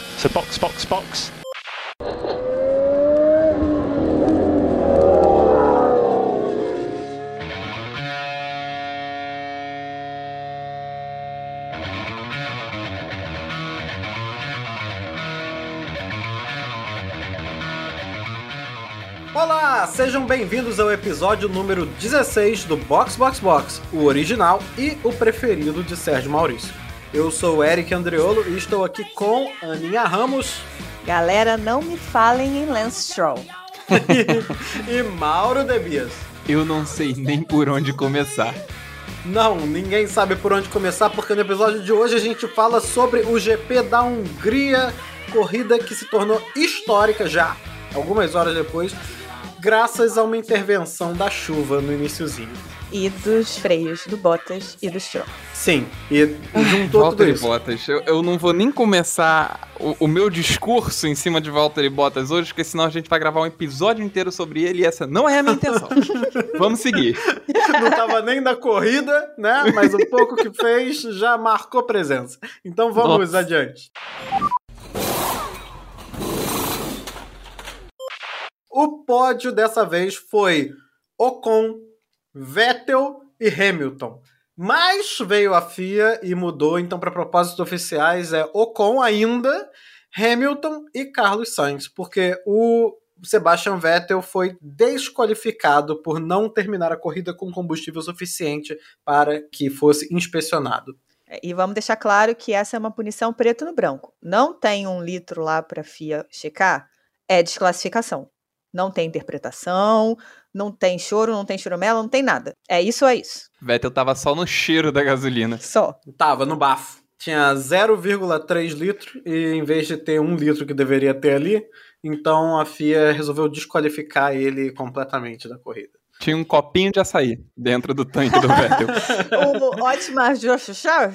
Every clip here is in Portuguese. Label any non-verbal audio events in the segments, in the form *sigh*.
So box, box, box. Olá, sejam bem-vindos ao episódio número 16 do Box Box Box, o original e o preferido de Sérgio Maurício. Eu sou o Eric Andreolo e estou aqui com Aninha Ramos Galera, não me falem em Lance Stroll. *laughs* e Mauro Debias. Eu não sei nem por onde começar. Não, ninguém sabe por onde começar, porque no episódio de hoje a gente fala sobre o GP da Hungria, corrida que se tornou histórica já, algumas horas depois, graças a uma intervenção da chuva no iníciozinho. E dos freios do Bottas e do Stroll. Sim, e juntou *laughs* tudo Valtteri isso. Bottas. Eu, eu não vou nem começar o, o meu discurso em cima de Valtteri Bottas hoje, porque senão a gente vai gravar um episódio inteiro sobre ele e essa não é a minha intenção. *laughs* Vamos seguir. Não tava nem na corrida, né? Mas o pouco que fez já marcou presença. Então vamos Nossa. adiante. O pódio dessa vez foi Ocon, Vettel e Hamilton. Mas veio a FIA e mudou, então, para propósitos oficiais, é Ocon ainda, Hamilton e Carlos Sainz, porque o Sebastian Vettel foi desqualificado por não terminar a corrida com combustível suficiente para que fosse inspecionado. E vamos deixar claro que essa é uma punição preto no branco. Não tem um litro lá para a FIA checar, é desclassificação. Não tem interpretação, não tem choro, não tem choromela, não tem nada. É isso ou é isso. Vettel tava só no cheiro da gasolina. Só. Tava no bafo. Tinha 0,3 litros e em vez de ter um litro que deveria ter ali, então a FIA resolveu desqualificar ele completamente da corrida. Tinha um copinho de açaí dentro do tanque do Vettel. *laughs* *laughs* O Otmar Joshua,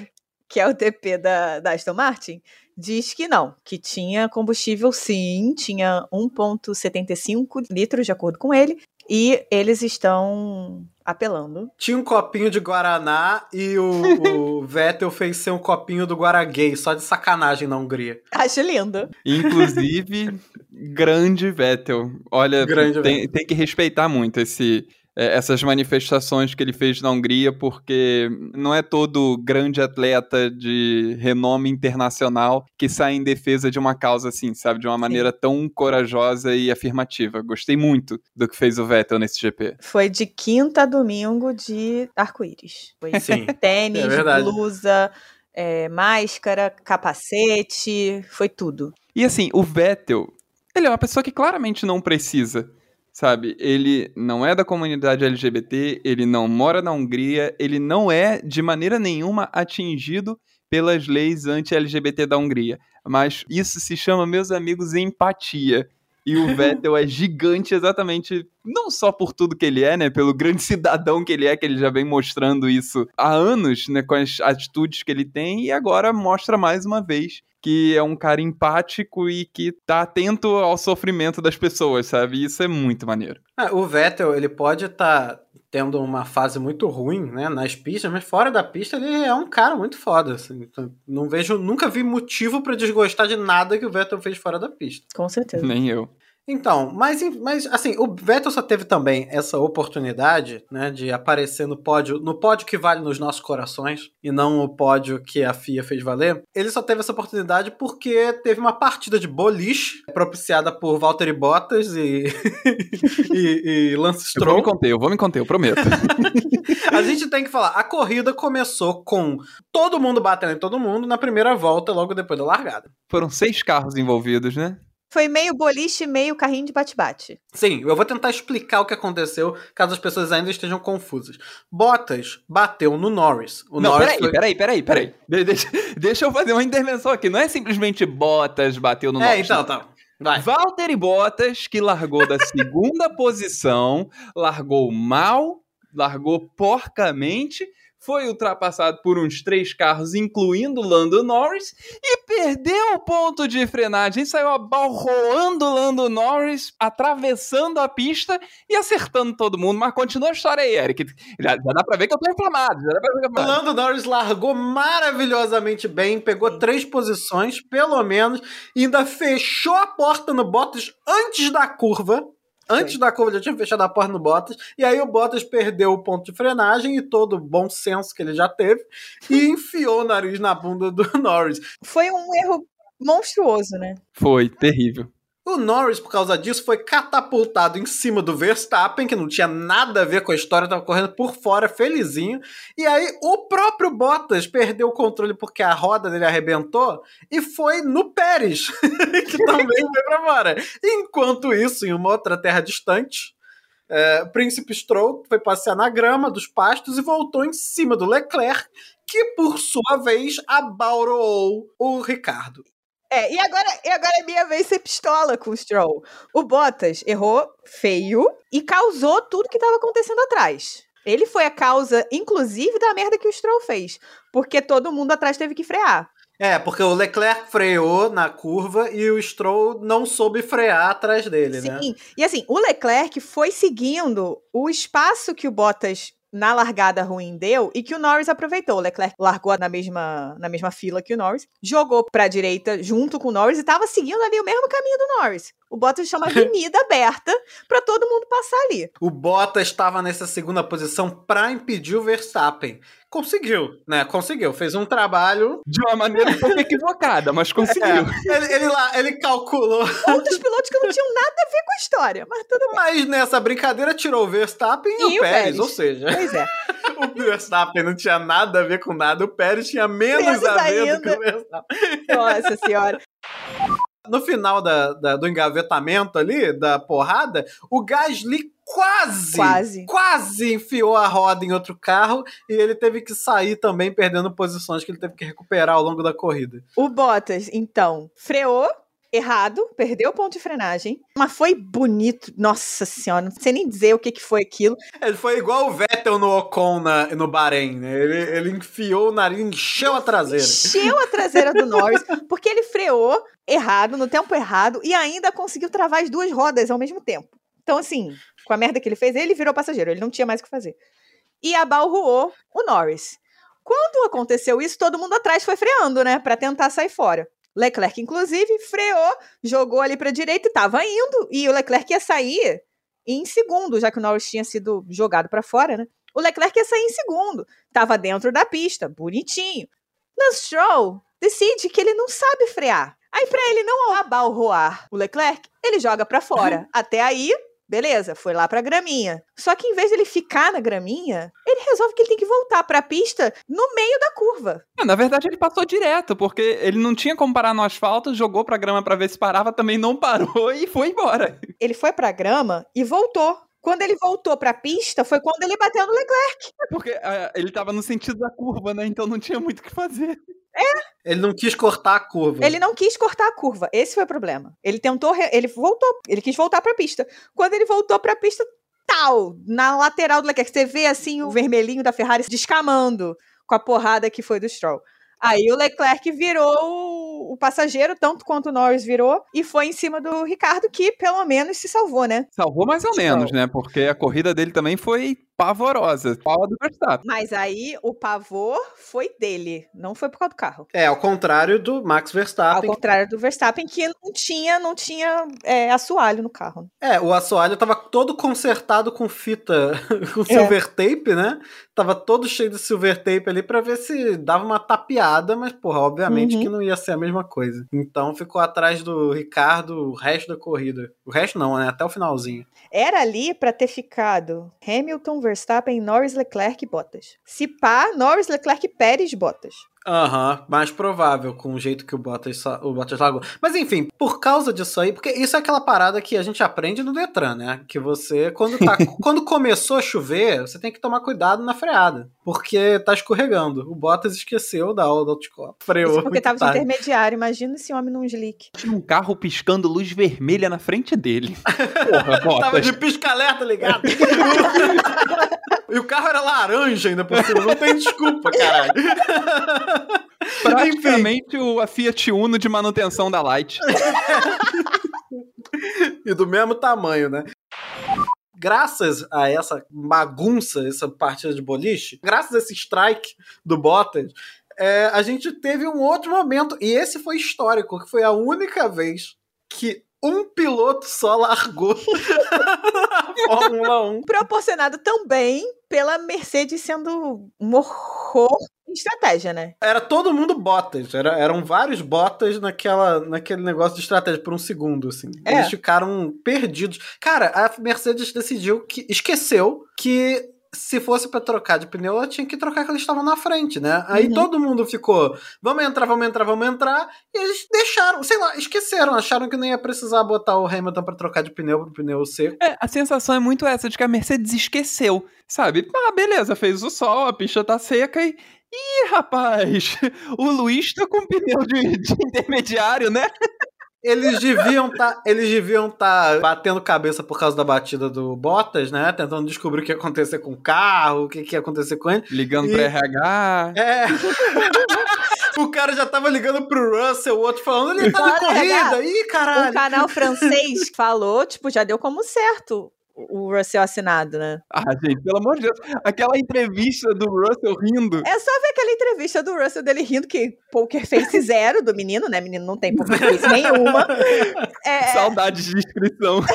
que é o TP da, da Aston Martin, diz que não, que tinha combustível sim, tinha 1,75 litros, de acordo com ele, e eles estão apelando. Tinha um copinho de Guaraná e o, o *laughs* Vettel fez ser um copinho do Guaragay, só de sacanagem na Hungria. Acho lindo. Inclusive, *laughs* grande Vettel. Olha, Grande tem, tem que respeitar muito esse, essas manifestações que ele fez na Hungria, porque não é todo grande atleta de renome internacional que sai em defesa de uma causa assim, sabe? De uma maneira tão corajosa e afirmativa. Gostei muito do que fez o Vettel nesse GP. Foi de quinta a domingo de arco-íris. Foi Sim, *laughs* tênis, é blusa, é, máscara, capacete, foi tudo. E assim, o Vettel, ele é uma pessoa que claramente não precisa, sabe? Ele não é da comunidade LGBT, ele não mora na Hungria, ele não é de maneira nenhuma atingido pelas leis anti-LGBT da Hungria. Mas isso se chama, meus amigos, empatia. E o *laughs* Vettel é gigante exatamente, não só por tudo que ele é, né? Pelo grande *laughs* cidadão que ele é, que ele já vem mostrando isso há anos, né? Com as atitudes que ele tem, e agora mostra mais uma vez que é um cara empático e que tá atento ao sofrimento das pessoas, sabe? Isso é muito maneiro. Ah, o Vettel, ele pode estar tendo uma fase muito ruim, né, nas pistas, mas fora da pista ele é um cara muito foda, assim. Então, não vejo, nunca vi motivo pra desgostar de nada que o Vettel fez fora da pista. Com certeza. Nem eu. Então, mas, mas assim, o Vettel só teve também essa oportunidade, né, de aparecer no pódio, no pódio que vale nos nossos corações, e não o pódio que a FIA fez valer. Ele só teve essa oportunidade porque teve uma partida de boliche propiciada por Valtteri Bottas e, *laughs* e, e Lance Eu vou me Stroll. conter, eu vou me conter, eu prometo. *laughs* A gente tem que falar, a corrida começou com todo mundo batendo em todo mundo na primeira volta, logo depois da largada. Foram seis carros envolvidos, né? Foi meio boliche, meio carrinho de bate-bate. Sim, eu vou tentar explicar o que aconteceu, caso as pessoas ainda estejam confusas. Bottas bateu no Norris. O não, Norris peraí, foi- peraí, peraí, peraí. De- Deixa, deixa eu fazer uma intervenção aqui. Não é simplesmente Bottas bateu no É, Norris, então, não. tá. Vai. Valtteri Bottas, que largou da segunda *laughs* posição, largou mal, largou porcamente, foi ultrapassado por uns três carros, incluindo Lando Norris, e perdeu o ponto de frenagem. Saiu abalroando Lando Norris, atravessando a pista e acertando todo mundo. Mas continua a história aí, Eric. Já, já dá pra ver que eu tô inflamado. Já dá pra ver que eu. Lando Norris largou maravilhosamente bem, pegou três posições, pelo menos, ainda fechou a porta no Bottas antes da curva. Antes da curva já tinha fechado a porta no Bottas, e aí o Bottas perdeu o ponto de frenagem e todo o bom senso que ele já teve, e *laughs* enfiou o nariz na bunda do *laughs* Norris. Foi um erro monstruoso, né? Foi terrível. O Norris, por causa disso, foi catapultado em cima do Verstappen, que não tinha nada a ver com a história, estava correndo por fora, felizinho. E aí o próprio Bottas perdeu o controle porque a roda dele arrebentou e foi no Pérez, *laughs* que também foi pra fora. Enquanto isso, em uma outra terra distante, é, Príncipe Stroll foi passear na grama dos pastos e voltou em cima do Leclerc, que por sua vez abaurou o Ricardo. É, e agora, e agora é minha vez ser pistola com o Stroll. O Bottas errou feio e causou tudo que estava acontecendo atrás. Ele foi a causa, inclusive, da merda que o Stroll fez. Porque todo mundo atrás teve que frear. É, porque o Leclerc freou na curva e o Stroll não soube frear atrás dele, né? Sim. E assim, o Leclerc foi seguindo o espaço que o Bottas na largada ruim deu e que o Norris aproveitou. O Leclerc largou na mesma, na mesma fila que o Norris, jogou para a direita junto com o Norris e estava seguindo ali o mesmo caminho do Norris. O Bottas chama *laughs* avenida aberta para todo mundo passar ali. O Bottas estava nessa segunda posição para impedir o Verstappen. Conseguiu, né? Conseguiu. Fez um trabalho. De uma maneira um pouco *laughs* equivocada, mas conseguiu. É, ele, ele lá, ele calculou. Outros pilotos que não tinham nada a ver com a história, mas tudo bem. Mas nessa brincadeira tirou o Verstappen e, E o o Pérez, Pérez. ou seja, Pois é. *laughs* o Verstappen não tinha nada a ver com nada, o Pérez tinha menos, Menos a ver do que ainda. o Verstappen. Nossa senhora. *laughs* No final da, da- do engavetamento ali, da porrada, o Gasly quase, Quase. quase enfiou a roda em outro carro e ele teve que sair também perdendo posições que ele teve que recuperar ao longo da corrida. O Bottas, então, freou errado, perdeu o ponto de frenagem, mas foi bonito. Nossa senhora, não sei nem dizer o que, que foi aquilo. Ele foi igual o Vettel no Ocon na- no Bahrein, né? Ele, ele enfiou o nariz, encheu a traseira. Encheu a traseira do Norris, porque ele freou errado, no tempo errado, e ainda conseguiu travar as duas rodas ao mesmo tempo. Então, assim, com a merda que ele fez, ele virou passageiro, ele não tinha mais o que fazer. E abalroou o Norris. Quando aconteceu isso, todo mundo atrás foi freando, né, Pra tentar sair fora. Leclerc, inclusive, freou, jogou ali pra direita e tava indo, e o Leclerc ia sair em segundo, já que o Norris tinha sido jogado pra fora, né? O Leclerc ia sair em segundo, tava dentro da pista, bonitinho. Lance Stroll decide que ele não sabe frear. Aí, pra ele não abalroar o Leclerc, ele joga pra fora. *laughs* Até aí, beleza, foi lá pra graminha. Só que em vez dele ficar na graminha, ele resolve que ele tem que voltar pra pista no meio da curva. Ah, Na verdade, ele passou direto, porque ele não tinha como parar no asfalto, jogou pra grama pra ver se parava, também não parou *laughs* e foi embora. Ele foi pra grama e voltou. Quando ele voltou pra pista, foi quando ele bateu no Leclerc. Porque ah, ele tava no sentido da curva, né? Então não tinha muito o que fazer. Ele não quis cortar a curva. Ele não quis cortar a curva. Esse foi o problema. Ele tentou, re- ele voltou, ele quis voltar pra pista. Quando ele voltou pra pista, tal, na lateral do Leclerc, você vê assim o vermelhinho da Ferrari se descamando com a porrada que foi do Stroll. Aí o Leclerc virou o, passageiro, tanto quanto o Norris virou, e foi em cima do Ricardo, que pelo menos se salvou, né? Salvou mais ou menos, né? Porque a corrida dele também foi pavorosa. Pau do Verstappen. Mas aí o pavor foi dele, não foi por causa do carro. É, ao contrário do Max Ao Verstappen. contrário do Verstappen, que não tinha, não tinha é, assoalho no carro. É, o assoalho tava todo consertado com fita, *laughs* com silver tape, né? Tava todo cheio de silver tape ali pra ver se dava uma tapeada, mas, porra, obviamente Uhum. que não ia ser a mesma coisa. Então ficou atrás do Ricardo o resto da corrida. O resto não, né? Até o finalzinho. Era ali pra ter ficado Hamilton, Verstappen, Norris, Leclerc e Bottas. Se pá, Norris, Leclerc, Pérez, Bottas. Aham, mais provável com o jeito que o Bottas, o Bottas largou. Mas enfim, por causa disso aí, porque isso é aquela parada que a gente aprende no Detran, né? Que você, quando, tá, *laughs* quando começou a chover, você tem que tomar cuidado na freada. Porque tá escorregando. O Bottas esqueceu da aula do autoescola. Freou. Isso porque tava de intermediário. Imagina esse homem num slick. Tinha um carro piscando luz vermelha na frente dele. *laughs* Porra, Tava Bottas. de pisca-alerta ligado. *laughs* E o carro era laranja ainda por cima, não tem desculpa, caralho. *laughs* Praticamente o, a Fiat Uno de manutenção da Light. *laughs* e do mesmo tamanho, né? Graças a essa bagunça, essa partida de boliche, graças a esse strike do Bottas, é, a gente teve um outro momento, e esse foi histórico, que foi a única vez que um piloto só largou a *laughs* Fórmula 1. Proporcionado também pela Mercedes sendo um horror em estratégia, né? Era todo mundo botas. Era, eram vários botas naquela, naquele negócio de estratégia por um segundo, assim. É. Eles ficaram perdidos. Cara, a Mercedes decidiu que. esqueceu que se fosse pra trocar de pneu, ela tinha que trocar que eles estavam na frente, né? Aí Uhum. todo mundo ficou, vamos entrar, vamos entrar, vamos entrar, e eles deixaram, sei lá, esqueceram, acharam que nem ia precisar botar o Hamilton pra trocar de pneu pro pneu seco. É, a sensação é muito essa de que a Mercedes esqueceu, sabe? Ah, beleza, fez o sol, a pista tá seca e. Ih, rapaz, *laughs* o Luiz tá com pneu de, de intermediário, né? *laughs* Eles deviam tá, eles deviam tá batendo cabeça por causa da batida do Bottas, né? Tentando descobrir o que ia acontecer com o carro, o que, que ia acontecer com ele. Ligando E- pra RH. É. *laughs* o cara já tava ligando pro Russell, o outro falando, ele tá na corrida. Ih, O caralho. canal francês falou, tipo, já deu como certo o Russell assinado, né? Ah, gente, pelo amor de Deus. Aquela entrevista do Russell rindo. É só ver aquela entrevista do Russell dele rindo, que poker face *laughs* zero do menino, né? Menino não tem poker face *laughs* nenhuma. É, Saudades de inscrição. *laughs*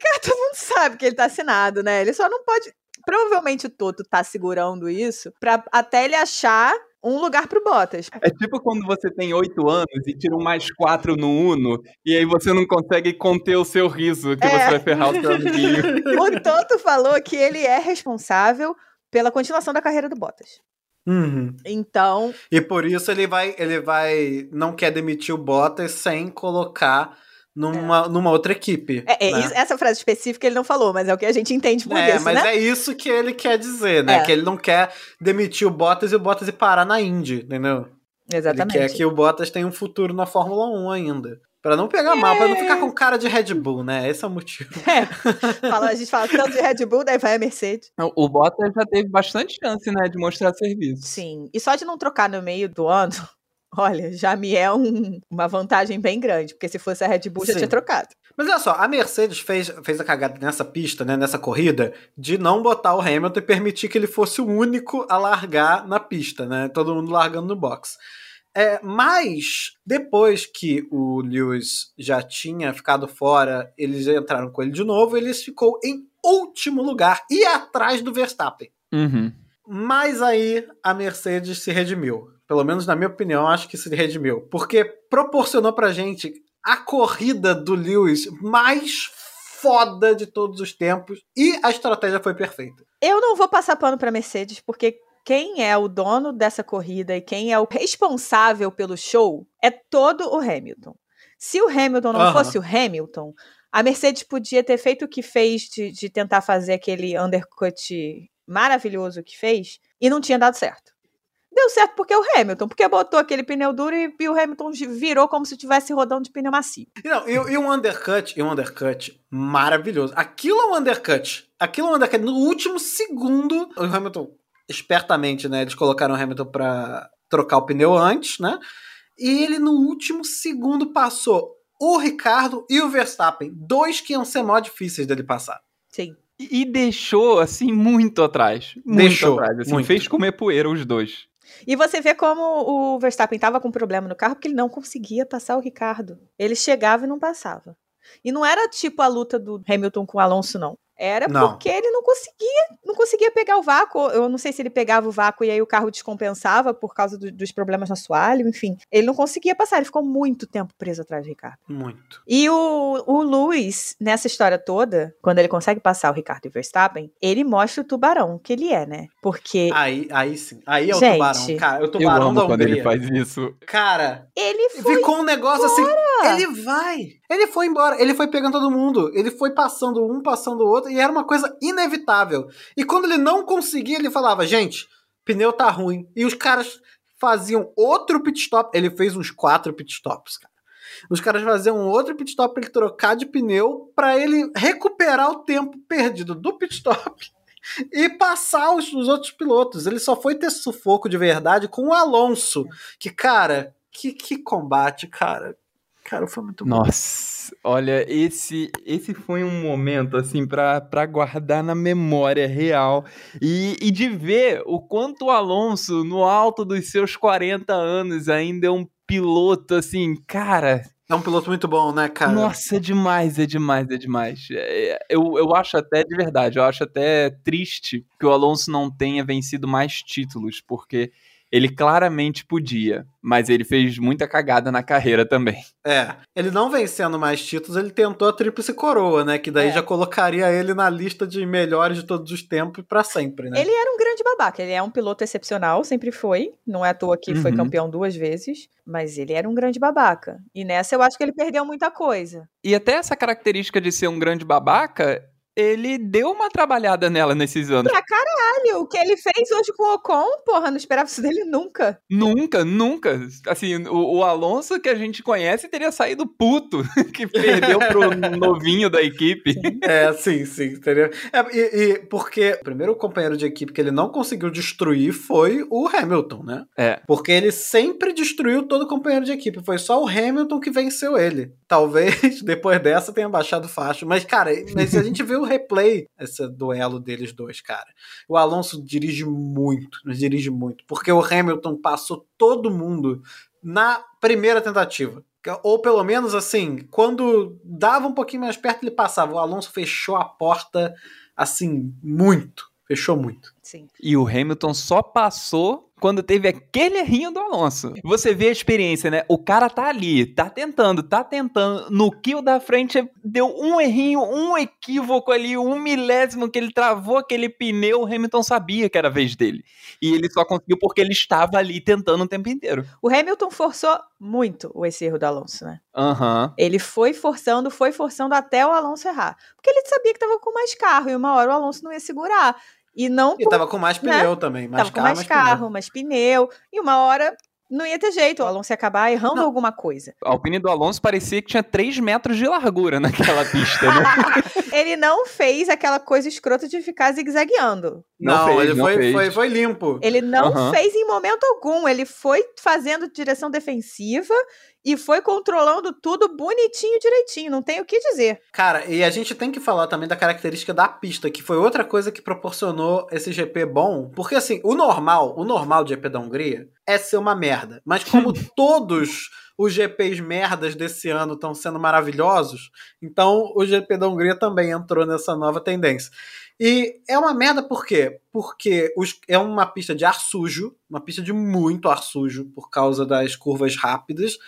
cara, todo mundo sabe que ele tá assinado, né? Ele só não pode. Provavelmente o Toto tá segurando isso pra até ele achar um lugar pro Bottas. É tipo quando você tem oito anos e tira um mais quatro no Uno, e aí você não consegue conter o seu riso, que É. você vai ferrar o seu amiguinho. *laughs* O Toto falou que ele é responsável pela continuação da carreira do Bottas. Uhum. Então, E por isso ele vai, ele vai, não quer demitir o Bottas sem colocar numa, numa outra equipe. é, é, né? isso- essa frase específica ele não falou, mas é o que a gente entende por É, isso, mas né? é isso que ele quer dizer, né? É. Que ele não quer demitir o Bottas e o Bottas ir parar na Indy, entendeu? Exatamente. Ele quer que o Bottas tenha um futuro na Fórmula 1 ainda. Pra não pegar mal, pra não É. ficar com cara de Red Bull, né? Esse é o motivo. *laughs* É. Fala, a gente fala tanto de Red Bull, daí vai a Mercedes. O Bottas já teve bastante chance, né, de mostrar serviço. Sim. E só de não trocar no meio do ano, olha, já me é um- uma vantagem bem grande, porque se fosse a Red Bull já Sim. tinha trocado. Mas olha só, a Mercedes fez, fez a cagada nessa pista, né, nessa corrida, de não botar o Hamilton e permitir que ele fosse o único a largar na pista, né? Todo mundo largando no box. É, mas, depois que o Lewis já tinha ficado fora, eles entraram com ele de novo, ele ficou em último lugar e atrás do Verstappen. Uhum. Mas aí a Mercedes se redimiu. Pelo menos na minha opinião, acho que se redimiu. Porque proporcionou pra gente a corrida do Lewis mais foda de todos os tempos e a estratégia foi perfeita. Eu não vou passar pano pra Mercedes, porque quem é o dono dessa corrida e quem é o responsável pelo show é todo o Hamilton. Se o Hamilton não Aham. fosse o Hamilton, a Mercedes podia ter feito o que fez de, de tentar fazer aquele undercut maravilhoso que fez e não tinha dado certo. Deu certo porque o Hamilton, porque botou aquele pneu duro e, e o Hamilton virou como se estivesse rodando de pneu macio. E, não, e, e um undercut, e um undercut maravilhoso. Aquilo é um undercut. Aquilo é um undercut. No último segundo, o Hamilton, espertamente, né? Eles colocaram o Hamilton pra trocar o pneu antes, né? E ele, no último segundo, passou o Ricardo e o Verstappen. Dois que iam ser mó difíceis dele passar. Sim. E e deixou, assim, muito atrás. Muito Deixou, atrás. Assim, muito. fez comer poeira os dois. E você vê como o Verstappen estava com problema no carro, porque ele não conseguia passar o Ricardo. Ele chegava e não passava. E não era tipo a luta do Hamilton com o Alonso, não. Era Não. porque ele não conseguia, não conseguia pegar o vácuo. Eu não sei se ele pegava o vácuo e aí o carro descompensava por causa do- dos problemas no assoalho, enfim. Ele não conseguia passar, ele ficou muito tempo preso atrás do Ricardo. Muito. E o, o Lewis, nessa história toda, quando ele consegue passar o Ricardo e o Verstappen, ele mostra o tubarão que ele é, né? Porque Aí, aí sim. Aí é o Gente. tubarão. Cara, o Eu tubarão da amo quando ele faz isso. Cara, ele foi ficou um negócio assim. Ele vai. Ele foi embora. Ele foi pegando todo mundo. Ele foi passando um, passando o outro. E era uma coisa inevitável. E quando ele não conseguia, ele falava: gente, pneu tá ruim. E os caras faziam outro pit stop. Ele fez uns quatro pit stops, cara. Os caras faziam outro pit stop pra ele trocar de pneu para ele recuperar o tempo perdido do pit stop *laughs* e passar os, os, outros pilotos. Ele só foi ter sufoco de verdade com o Alonso. Que, cara, que, que combate, cara. Cara, foi muito bom. Nossa, olha, esse esse foi um momento, assim, pra guardar na memória real. E, e de ver o quanto o Alonso, no alto dos seus 40 anos, ainda é um piloto, assim, cara, é um piloto muito bom, né, cara? Nossa, é demais, é demais, é demais. É, eu, eu acho até, de verdade, eu acho até triste que o Alonso não tenha vencido mais títulos, porque ele claramente podia, mas ele fez muita cagada na carreira também. É, ele não vencendo mais títulos, ele tentou a tríplice coroa, né? Que daí é. já colocaria ele na lista de melhores de todos os tempos para sempre, né? Ele era um grande babaca, ele é um piloto excepcional, sempre foi. Não é à toa que uhum. foi campeão duas vezes, mas ele era um grande babaca. E nessa eu acho que ele perdeu muita coisa. E até essa característica de ser um grande babaca ele deu uma trabalhada nela nesses anos. Pra caralho! O que ele fez hoje com o Ocon, porra, não esperava isso dele nunca. Nunca, nunca. Assim, o, o Alonso que a gente conhece teria saído puto, *laughs* que perdeu pro *laughs* novinho da equipe. É, sim, sim. Teria... É, e, e, porque o primeiro companheiro de equipe que ele não conseguiu destruir foi o Hamilton, né? É. Porque ele sempre destruiu todo companheiro de equipe. Foi só o Hamilton que venceu ele. Talvez *laughs* depois dessa tenha baixado faixa. Mas, cara, mas a gente viu replay esse duelo deles dois, cara. O Alonso dirige muito, dirige muito, porque o Hamilton passou todo mundo na primeira tentativa. Ou pelo menos assim, quando dava um pouquinho mais perto, ele passava. O Alonso fechou a porta assim, muito. Fechou muito. Sim. E o Hamilton só passou quando teve aquele errinho do Alonso. Você vê a experiência, né? O cara tá ali, tá tentando, tá tentando. No kill da frente, deu um errinho, um equívoco ali, um milésimo que ele travou aquele pneu. O Hamilton sabia que era a vez dele. E ele só conseguiu porque ele estava ali tentando o tempo inteiro. O Hamilton forçou muito esse erro do Alonso, né? Aham. Uhum. Ele foi forçando, foi forçando até o Alonso errar. Porque ele sabia que tava com mais carro e uma hora o Alonso não ia segurar. E não. E por, tava com mais né? pneu né? também. Mais tava carro, com mais, mais carro, pneu. mais pneu. E uma hora não ia ter jeito o Alonso ia acabar errando não. alguma coisa. A Alpine do Alonso parecia que tinha 3 metros de largura *laughs* naquela pista, né? *laughs* ele não fez aquela coisa escrota de ficar zigue-zagueando. Não, não fez, ele não foi, fez. Foi, foi limpo. Ele não uhum. fez em momento algum. Ele foi fazendo direção defensiva e foi controlando tudo bonitinho, direitinho, não tem o que dizer. Cara, e a gente tem que falar também da característica da pista, que foi outra coisa que proporcionou esse GP bom, porque assim, o normal, o normal de GP da Hungria é ser uma merda, mas *laughs* como todos os GPs merdas desse ano estão sendo maravilhosos, então o GP da Hungria também entrou nessa nova tendência. E é uma merda por quê? Porque os, é uma pista de ar sujo, uma pista de muito ar sujo por causa das curvas rápidas.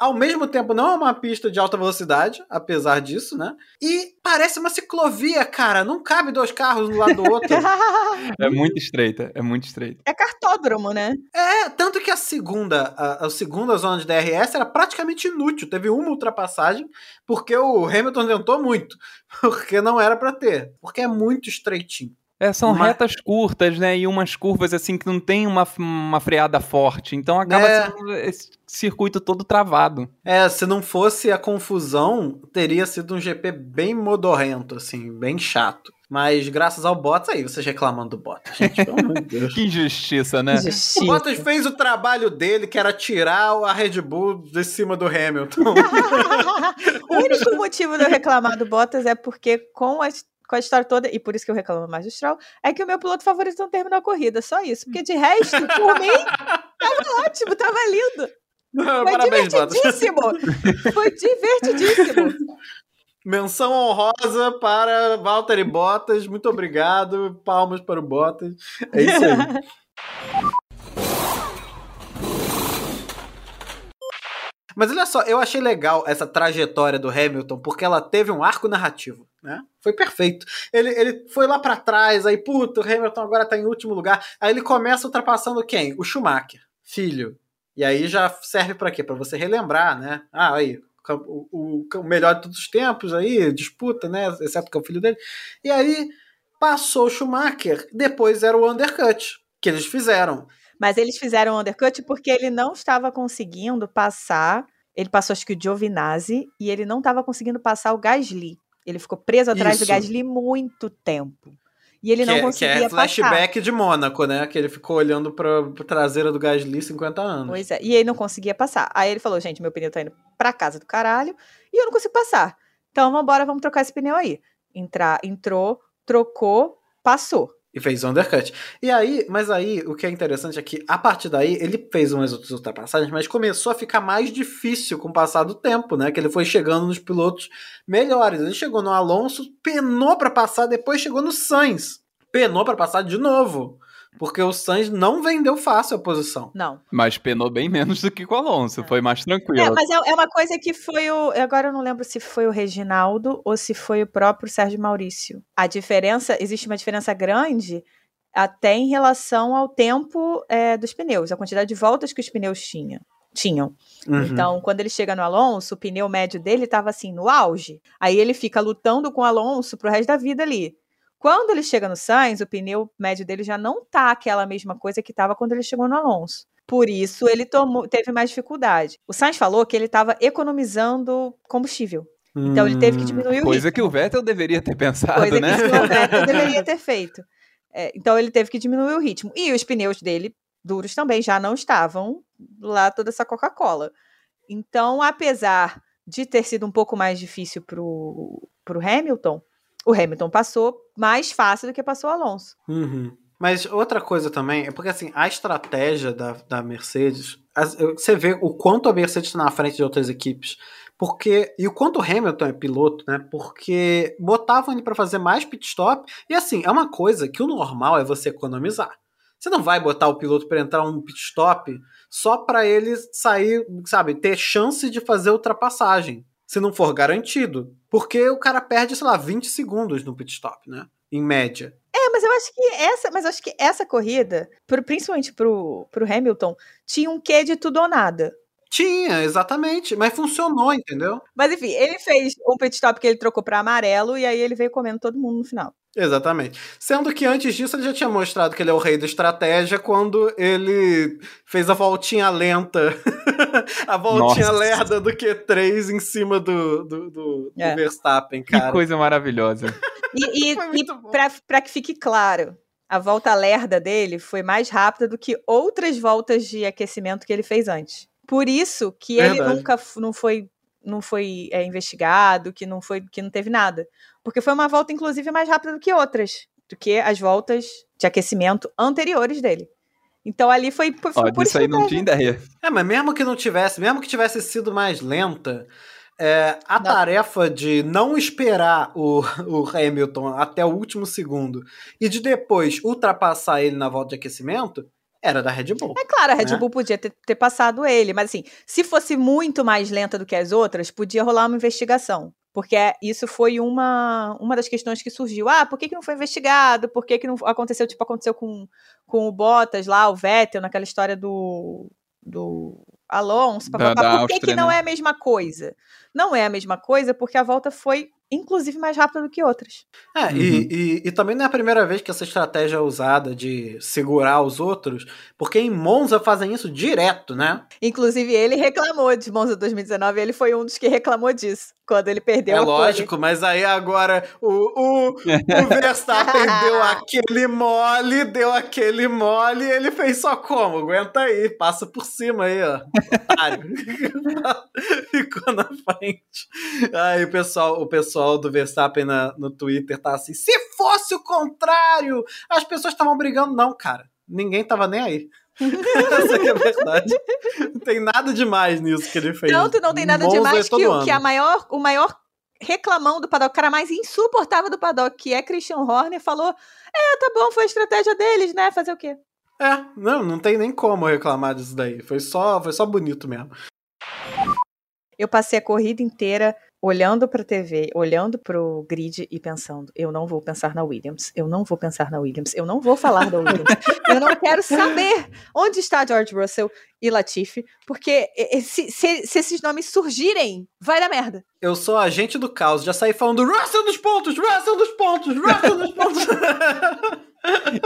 Ao mesmo tempo, não é uma pista de alta velocidade, apesar disso, né? E parece uma ciclovia, cara. Não cabe dois carros um lado do outro. *laughs* é muito estreita, é muito estreita. É cartódromo, né? É, tanto que a segunda, a, a, segunda zona de DRS era praticamente inútil. Teve uma ultrapassagem, porque o Hamilton tentou muito. *laughs* Porque não era para ter. Porque é muito estreitinho. É, são uma... retas curtas, né? E umas curvas assim que não tem uma, uma freada forte. Então acaba é... sendo esse circuito todo travado. É, se não fosse a confusão, teria sido um GP bem modorrento, assim, bem chato. Mas graças ao Bottas, aí vocês reclamando do Bottas, gente, pelo amor de Deus. *laughs* que injustiça, né? Injustiça. O Bottas fez o trabalho dele, que era tirar a Red Bull de cima do Hamilton. *laughs* o único motivo de eu reclamar do Bottas é porque com as com a história toda, e por isso que eu reclamo Stroll, é que o meu piloto favorito não terminou a corrida, só isso. Porque de resto, por mim, *laughs* tava ótimo, tava lindo. Foi Parabéns, divertidíssimo. Foi divertidíssimo. Menção honrosa para Valtteri Bottas. Muito obrigado. Palmas para o Bottas. É isso aí. *laughs* Mas olha só, eu achei legal essa trajetória do Hamilton, porque ela teve um arco narrativo, né? Foi perfeito. Ele, ele foi lá para trás, aí, puto, o Hamilton agora tá em último lugar. Aí ele começa ultrapassando quem? O Schumacher, filho. E aí já serve para quê? Para você relembrar, né? Ah, aí, o, o, o, melhor de todos os tempos aí, disputa, né? Exceto que é o filho dele. E aí passou o Schumacher, depois era o undercut que eles fizeram. Mas eles fizeram o undercut porque ele não estava conseguindo passar ele passou acho que o Giovinazzi e ele não estava conseguindo passar o Gasly. Ele ficou preso atrás Isso. do Gasly muito tempo. E ele que, não é, que conseguia é passar. flashback de Mônaco, né? Que ele ficou olhando pra, pra traseira do Gasly 50 anos. Pois é, e ele não conseguia passar. Aí ele falou, gente, meu pneu tá indo pra casa do caralho e eu não consigo passar. Então vambora, vamos trocar esse pneu aí. Entrar, entrou, trocou, passou. E fez undercut. E aí, mas aí, o que é interessante é que, a partir daí, ele fez umas outras ultrapassagens, mas começou a ficar mais difícil com o passar do tempo, né? Que ele foi chegando nos pilotos melhores. Ele chegou no Alonso, penou pra passar, depois chegou no Sainz. Penou pra passar de novo. Porque o Sainz não vendeu fácil a posição. Não. Mas penou bem menos do que com o Alonso. Foi mais É, tranquilo. mas é, é uma coisa que foi o. Agora eu não lembro se foi o Reginaldo ou se foi o próprio Sérgio Maurício. A diferença, existe uma diferença grande até em relação ao tempo é, dos pneus, a quantidade de voltas que os pneus tinha, tinham. Uhum. Então, quando ele chega no Alonso, o pneu médio dele estava assim, no auge. Aí ele fica lutando com o Alonso pro resto da vida ali. Quando ele chega no Sainz, o pneu médio dele já não tá aquela mesma coisa que estava quando ele chegou no Alonso. Por isso, ele tomou, teve mais dificuldade. O Sainz falou que ele estava economizando combustível. Então, ele teve que Hum. diminuir o Coisa ritmo. que o Vettel deveria ter pensado, Coisa né? que o Vettel *laughs* deveria ter feito. É, então ele teve que diminuir o ritmo. E os pneus dele, duros também, já não estavam lá toda essa Coca-Cola. Então, apesar de ter sido um pouco mais difícil para o Hamilton, o Hamilton passou mais fácil do que passou o Alonso. Uhum. Mas outra coisa também é porque assim, a estratégia da, da Mercedes, você vê o quanto a Mercedes está na frente de outras equipes. Porque. E o quanto o Hamilton é piloto, né? Porque botavam ele para fazer mais pit stop. E assim, é uma coisa que o normal é você economizar. Você não vai botar o piloto para entrar um pit stop só para ele sair, sabe, ter chance de fazer ultrapassagem. Se não for garantido. Porque o cara perde, sei lá, 20 segundos no pit stop, né? Em média. É, mas eu acho que essa, mas acho que essa corrida, pro- principalmente pro, pro Hamilton, tinha um quê de tudo ou nada. Tinha, exatamente. Mas funcionou, entendeu? Mas enfim, ele fez um pit stop que ele trocou para amarelo e aí ele veio comendo todo mundo no final. Exatamente. Sendo que antes disso ele já tinha mostrado que ele é o rei da estratégia quando ele fez a voltinha lenta. *laughs* a voltinha Nossa. lerda do Q3 em cima do, do, do- do É. Verstappen, Que cara. coisa maravilhosa. E, e, *laughs* bom. para que fique claro, a volta lerda dele foi mais rápida do que outras voltas de aquecimento que ele fez antes. Por isso que ele Verdade. nunca f- não foi não foi é, investigado, que não foi que não teve nada, porque foi uma volta inclusive mais rápida do que outras, do que as voltas de aquecimento anteriores dele. Então ali foi, foi, Ó, por disso aí não tinha ideia. É, mas mesmo que não tivesse, mesmo que tivesse sido mais lenta, é, a Não. tarefa de não esperar o, *laughs* o Hamilton até o último segundo e de depois ultrapassar ele na volta de aquecimento era da Red Bull. É claro, a Red né? Bull podia ter, ter passado ele, mas assim, se fosse muito mais lenta do que as outras, podia rolar uma investigação. Porque é- isso foi uma, uma das questões que surgiu. Ah, por que, que não foi investigado? Por que, que não aconteceu, tipo, aconteceu com, com o Bottas lá, o Vettel, naquela história do, do Alonso, Da- papapá. da por que, Áustria, que não né? é a mesma coisa? Não é a mesma coisa porque a volta foi, inclusive, mais rápida do que outras. É, Uhum. e, e, e também não é a primeira vez que essa estratégia é usada de segurar os outros, porque em Monza fazem isso direto, né? Inclusive, ele reclamou de Monza 2019, ele foi um dos que reclamou disso, quando ele perdeu é a pole. lógico, mas aí agora o, o, o *laughs* Verstappen deu aquele mole, deu aquele mole, e ele fez só como? Aguenta aí, passa por cima aí, ó. *laughs* Ficou na frente. Aí o pessoal, o pessoal do Verstappen na- no Twitter tá assim: se fosse o contrário, as pessoas estavam brigando. Não, cara. Ninguém tava nem aí. *laughs* Essa é a verdade. Não tem nada demais nisso que ele fez. Tanto não tem nada Monza demais é que, o- que a maior, o maior reclamão do paddock, o cara mais insuportável do paddock, que é Christian Horner, falou: É, tá bom, foi a estratégia deles, né? Fazer o quê? É, não, não tem nem como reclamar disso daí. Foi só, foi só bonito mesmo. Eu passei a corrida inteira olhando pra TV, olhando pro grid e pensando: eu não vou pensar na Williams, eu não vou pensar na Williams, eu não vou falar da Williams, eu não quero saber onde está George Russell e Latifi, porque se, se- se esses nomes surgirem, vai dar merda. Eu sou agente do caos, já saí falando Russell dos pontos, Russell dos pontos, Russell dos pontos. *laughs*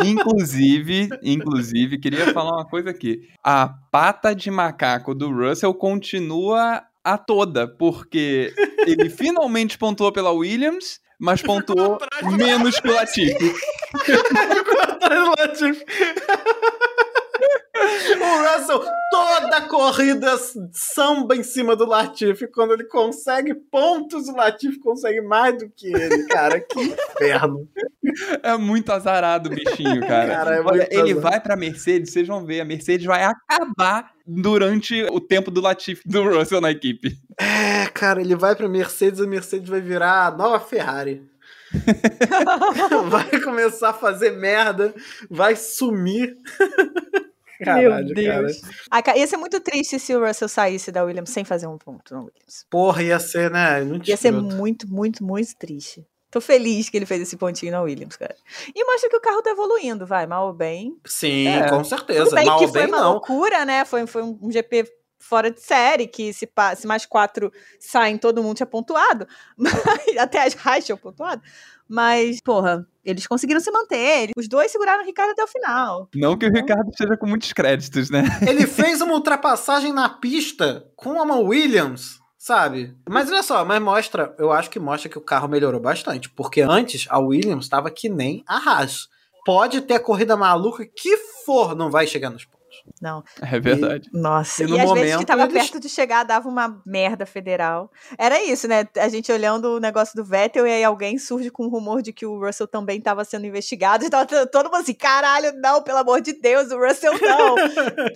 Inclusive, inclusive, queria falar uma coisa aqui. A pata de macaco do Russell continua a toda, porque ele finalmente pontuou pela Williams, mas pontuou menos que o Latifi. O Russell, toda a corrida samba em cima do Latifi. Quando ele consegue pontos, o Latifi consegue mais do que ele, cara. Que inferno. É muito azarado o bichinho, *laughs* cara. Cara, é Olha, ele azar. vai pra Mercedes, vocês vão ver, a Mercedes vai acabar durante o tempo do Latifi do Russell na equipe. É, cara, ele vai pra Mercedes, a Mercedes vai virar a nova Ferrari. *laughs* vai começar a fazer merda, vai sumir. Caralho, Meu Deus. Ah, ca- ia ser muito triste se o Russell saísse da Williams sem fazer um ponto na Williams. Porra, ia ser, né? Muito Ia ser escroto. muito, muito, muito triste. Tô feliz que ele fez esse pontinho na Williams, cara. E mostra que o carro tá evoluindo, vai, mal ou bem. Sim, É. com Tudo certeza. bem Mal que ou foi bem, uma não. loucura, né? Foi, foi um, GP fora de série, que se, se mais quatro saem, todo mundo tinha pontuado. *laughs* Mas, até as Haas tinham pontuado. Mas, porra, eles conseguiram se manter. Os dois seguraram o Ricardo até o final. Não que o Ricardo esteja com muitos créditos, né? Ele fez uma ultrapassagem na pista com uma Williams, sabe? Mas olha só, mas mostra, eu acho que mostra que o carro melhorou bastante, porque antes a Williams estava que nem a Haas. Pode ter a corrida maluca que for, não vai chegar nos. Não. É verdade. Nossa, E e, no às vezes momento que tava eles- perto de chegar, dava uma merda federal. Era isso, né? A gente olhando o negócio do Vettel e aí alguém surge com um rumor de que o Russell também estava sendo investigado. *laughs* E tava t- todo mundo assim, caralho, não, pelo amor de Deus, o Russell não.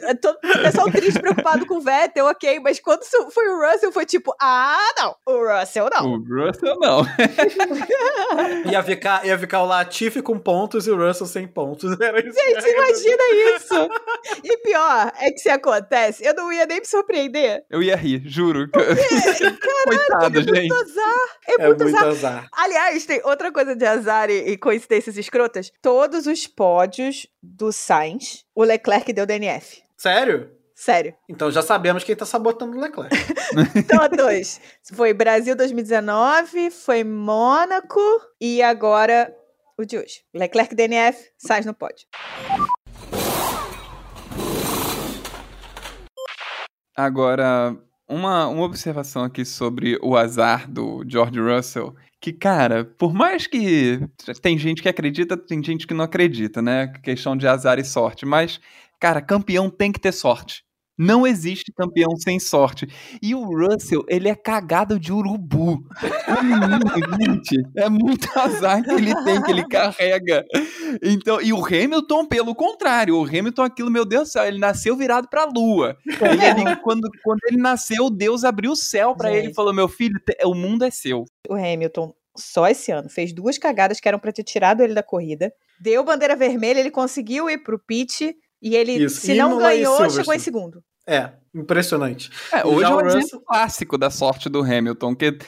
É todo o pessoal triste, preocupado com o Vettel, ok, mas quando foi o Russell, foi tipo, ah, não, o Russell não. O Russell não. *laughs* Ia ficar, ia ficar o Latifi com pontos e o Russell sem pontos. Era isso. Gente, imagina isso. E *laughs* pior é que se acontece, eu não ia nem me surpreender. Eu ia rir, juro. *laughs* Coitado, gente. Muito azar. É, É muito muito azar. azar. Aliás, tem outra coisa de azar e, e coincidências escrotas. Todos os pódios do Sainz, o Leclerc deu DNF. Sério? Sério. Então já sabemos quem tá sabotando o Leclerc. *laughs* *laughs* Todos. foi Brasil 2019, foi Mônaco e agora o de hoje. Leclerc DNF, Sainz no pódio. Agora, uma, uma observação aqui sobre o azar do George Russell. Que, cara, por mais que tem gente que acredita, tem gente que não acredita, né? Questão de azar e sorte. Mas, cara, campeão tem que ter sorte. Não existe campeão sem sorte. E o Russell, ele é cagado de urubu. O menino, *laughs* gente, é muito azar que ele tem, que ele carrega. Então, e o Hamilton, pelo contrário, o Hamilton, aquilo, meu Deus do céu, ele nasceu virado pra lua. Ele, ele- quando, quando ele nasceu, Deus abriu o céu pra ele e falou: Meu filho, o mundo é seu. O Hamilton, só esse ano, fez duas cagadas que eram pra ter tirado ele da corrida. Deu bandeira vermelha, ele conseguiu ir pro pit. E ele, Isso, se não Imola ganhou, chegou em segundo. É, impressionante. É, hoje é um o exemplo Russell- clássico da sorte do Hamilton, que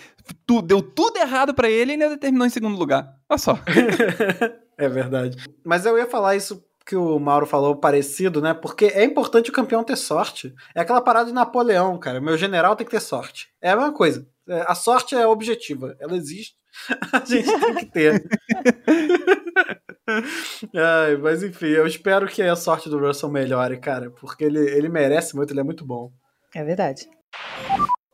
tu- deu tudo errado pra ele e ainda terminou em segundo lugar. Olha só. *laughs* é verdade. Mas eu ia falar isso que o Mauro falou parecido, né? Porque é importante o campeão ter sorte. É aquela parada de Napoleão, cara. Meu general tem que ter sorte. É a mesma coisa. É, A sorte é objetiva. Ela existe. *laughs* A gente tem que ter. *laughs* Ai, mas enfim, eu espero que a sorte do Russell melhore, cara. Porque ele, ele merece muito, ele é muito bom. É verdade.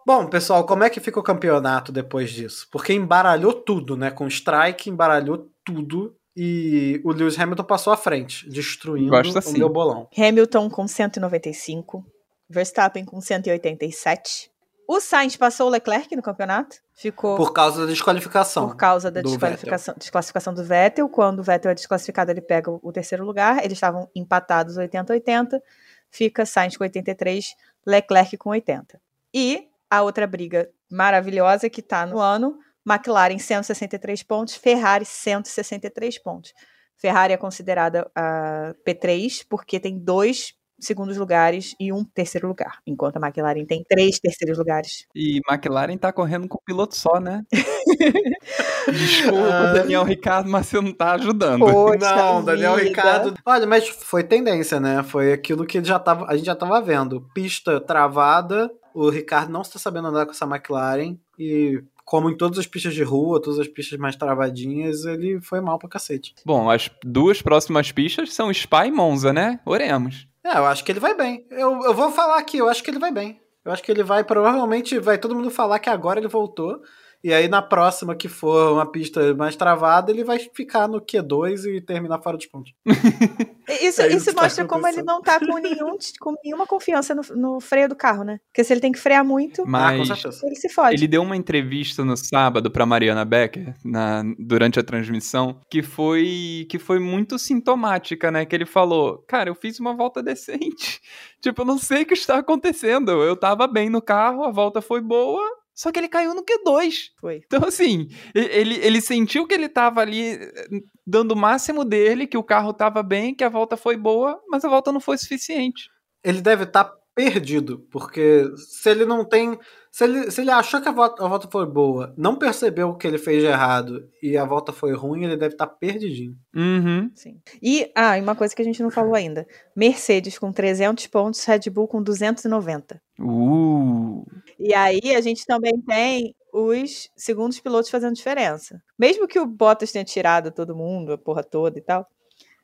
Bom, pessoal, como é que fica o campeonato depois disso? Porque embaralhou tudo, né? Com o strike, embaralhou tudo. E o Lewis Hamilton passou à frente, destruindo Gosto o assim. meu bolão. Hamilton com 195, Verstappen com 187. O Sainz passou o Leclerc no campeonato, ficou por, Por causa da desqualificação. causa da desqualificação, desclassificação do Vettel. Quando o Vettel é desclassificado, ele pega o, terceiro lugar. Eles estavam empatados 80-80. Fica Sainz com 83, Leclerc com 80. E a outra briga maravilhosa que tá no ano, McLaren 163 pontos, Ferrari 163 pontos. Ferrari é considerada a P3 porque tem dois segundos lugares e um terceiro lugar, enquanto a McLaren tem três terceiros lugares. E McLaren tá correndo com piloto só, né? *laughs* Desculpa, Ah. Daniel Ricardo, mas você não tá ajudando. Poxa Não, Daniel vida. Ricardo. Olha, mas foi tendência, né? Foi aquilo que já tava, a gente já tava vendo. Pista travada, o Ricardo não está sabendo andar com essa McLaren e como em todas as pistas de rua, todas as pistas mais travadinhas, ele foi mal pra cacete. Bom, as duas próximas pistas são Spa e Monza, né? Oremos. É, eu acho que ele vai bem. Eu, eu vou falar aqui, eu acho que ele vai bem. Eu acho que ele vai, provavelmente, vai todo mundo falar que agora ele voltou. E aí, na próxima que for uma pista mais travada, ele vai ficar no Q2 e terminar fora dos pontos. *laughs* Isso, É isso tá mostra como ele não tá com, nenhum, com nenhuma confiança no, no freio do carro, né? Porque se ele tem que frear muito, Ah, Mas ele se fode. ele deu uma entrevista no sábado pra Mariana Becker, na, durante a transmissão, que foi, que foi muito sintomática, né? Que ele falou, cara, eu fiz uma volta decente. *laughs* Tipo, eu não sei o que está acontecendo. Eu tava bem no carro, a volta foi boa, só que ele caiu no Q2. Foi. Então, assim, ele, ele sentiu que ele tava ali eh, dando o máximo dele, que o carro tava bem, que a volta foi boa, mas a volta não foi suficiente. Ele deve estar perdido, porque se ele não tem. Se ele, se ele achou que a volta, a volta foi boa, não percebeu o que ele fez de errado e a volta foi ruim, ele deve estar perdidinho. Uhum. Sim. E, ah, e uma coisa que a gente não falou ainda. Mercedes com 300 pontos, Red Bull com 290. Uh. E aí a gente também tem os segundos pilotos fazendo diferença. Mesmo que o Bottas tenha tirado todo mundo, a porra toda e tal,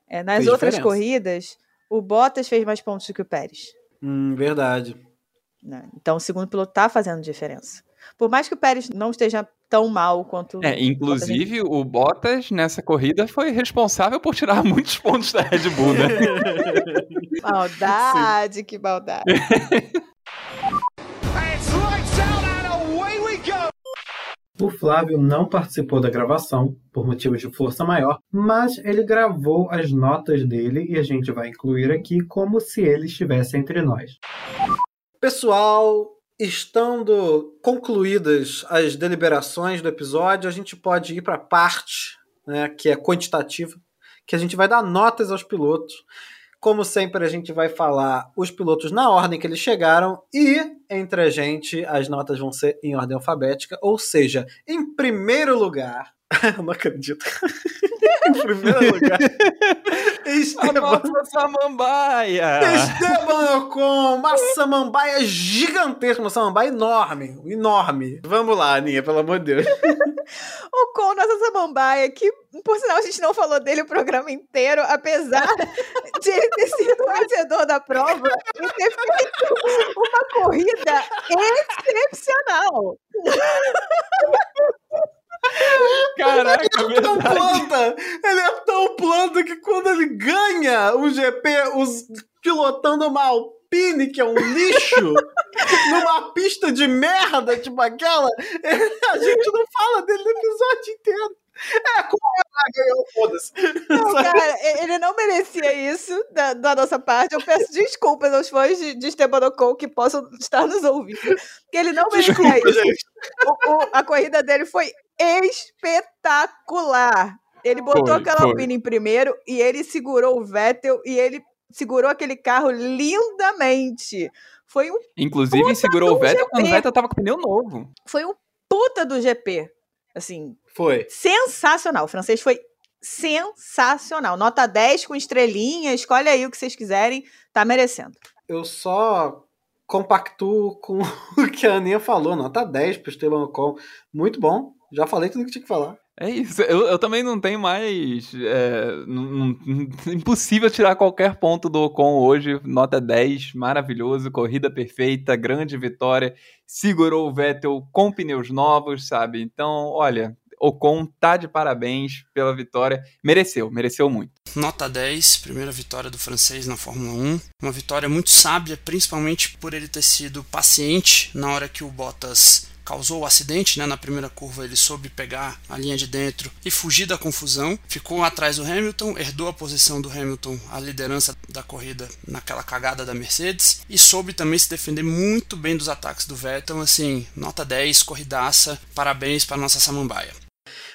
é, nas Fez outras diferença. corridas, o Bottas fez mais pontos do que o Pérez. Hum, verdade. né? Então o segundo piloto tá fazendo diferença. Por mais que o Pérez não esteja tão mal quanto. É, o inclusive o Bottas nessa corrida foi responsável por tirar *laughs* muitos pontos da Red Bull, né? *laughs* Maldade, que maldade. *laughs* O Flávio não participou da gravação por motivos de força maior, mas ele gravou as notas dele e a gente vai incluir aqui como se ele estivesse entre nós. Pessoal, estando concluídas as deliberações do episódio, a gente pode ir para a parte né, que é quantitativa, que a gente vai dar notas aos pilotos. Como sempre, a gente vai falar os pilotos na ordem que eles chegaram e entre a gente as notas vão ser em ordem alfabética, ou seja, em primeiro lugar. *laughs* Não acredito. *laughs* em primeiro lugar. *laughs* A Esteban, nossa samambaia! Esteban Ocon, uma samambaia gigantesca, uma samambaia enorme, enorme. Vamos lá, Aninha, pelo amor de Deus. *laughs* O Com Nossa Samambaia, que por sinal a gente não falou dele o programa inteiro, apesar de ele ter sido o vencedor da prova e ter feito uma corrida excepcional. *laughs* Caraca, Ele é tão verdade. planta, ele é tão planta que quando ele ganha o GP, os pilotando uma Alpine, que é um lixo, *laughs* numa pista de merda, tipo aquela, a gente não fala dele no episódio inteiro. É, como ela ganhou, foda-se. Não, cara, ele não merecia isso da, da nossa parte. Eu peço desculpas aos fãs de, de Esteban Ocon que possam estar nos ouvindo. Porque ele não merecia Desculpa, isso. O- o- a corrida dele foi espetacular. Ele botou Foi. Alpine em primeiro e ele segurou o Vettel e ele segurou aquele carro lindamente. Foi um, Inclusive, segurou o Vettel quando o. Vettel tava com pneu novo. foi um puta do GP. Assim, Foi. sensacional. O francês foi sensacional. Nota 10 com estrelinha. Escolhe aí o que vocês quiserem. Tá merecendo. Eu só compactuo com *laughs* o que a Aninha falou, nota 10 pro Esteban Ocon. Muito bom. Já falei tudo que tinha que falar. É isso, eu, eu também não tenho mais. É, não- não- *laughs* impossível tirar qualquer ponto do Ocon hoje. Nota 10, maravilhoso, corrida perfeita, grande vitória. Segurou o Vettel com pneus novos, sabe? Então, olha, Ocon tá de parabéns pela vitória. Mereceu, mereceu muito. Nota 10, primeira vitória do francês na Fórmula 1. Uma vitória muito sábia, principalmente por ele ter sido paciente na hora que o Bottas causou o acidente, né? Na primeira curva ele soube pegar a linha de dentro e fugir da confusão. Ficou atrás do Hamilton, herdou a posição do Hamilton, a liderança da corrida naquela cagada da Mercedes e soube também se defender muito bem dos ataques do Vettel. Assim, nota 10, corridaça. Parabéns para nossa samambaia.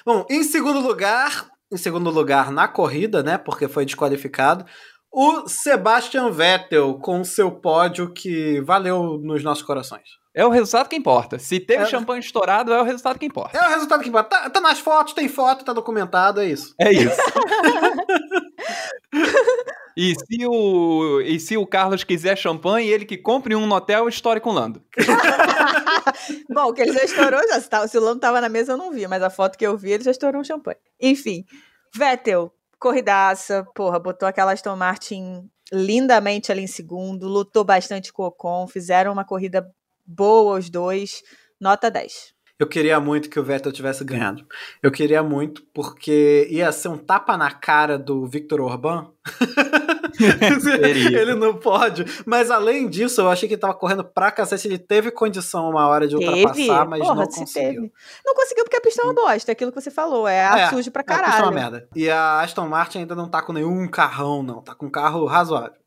Bom, em segundo lugar, em segundo lugar na corrida, né? Porque foi desqualificado, o Sebastian Vettel com seu pódio que valeu nos nossos corações. É o resultado que importa. Se teve É. champanhe estourado, é o resultado que importa. É o resultado que importa. Tá, tá nas fotos, tem foto, tá documentado, é isso. É isso. *laughs* e, se o, e se o Carlos quiser champanhe, ele que compre um no hotel histórico com Lando. *laughs* Bom, que ele já estourou, já. Se, tá- se o Lando tava na mesa, eu não vi, mas a foto que eu vi, ele já estourou um champanhe. Enfim, Vettel, corridaça, porra, botou aquela Aston Martin lindamente ali em segundo, lutou bastante com o Ocon, fizeram uma corrida boa os dois, nota 10. Eu queria muito que o Vettel tivesse ganhado. Eu queria muito, porque ia ser um tapa na cara do Victor Orban. *laughs* ele não pode. Mas além disso, eu achei que ele tava correndo pra cacete. Ele teve condição uma hora de ultrapassar, teve? mas Porra, não conseguiu. Teve. Não conseguiu porque a pista é uma bosta, é aquilo que você falou. É, é sujo pra caralho. A pista é uma merda. E a Aston Martin ainda não tá com nenhum carrão, não. Tá com um carro razoável.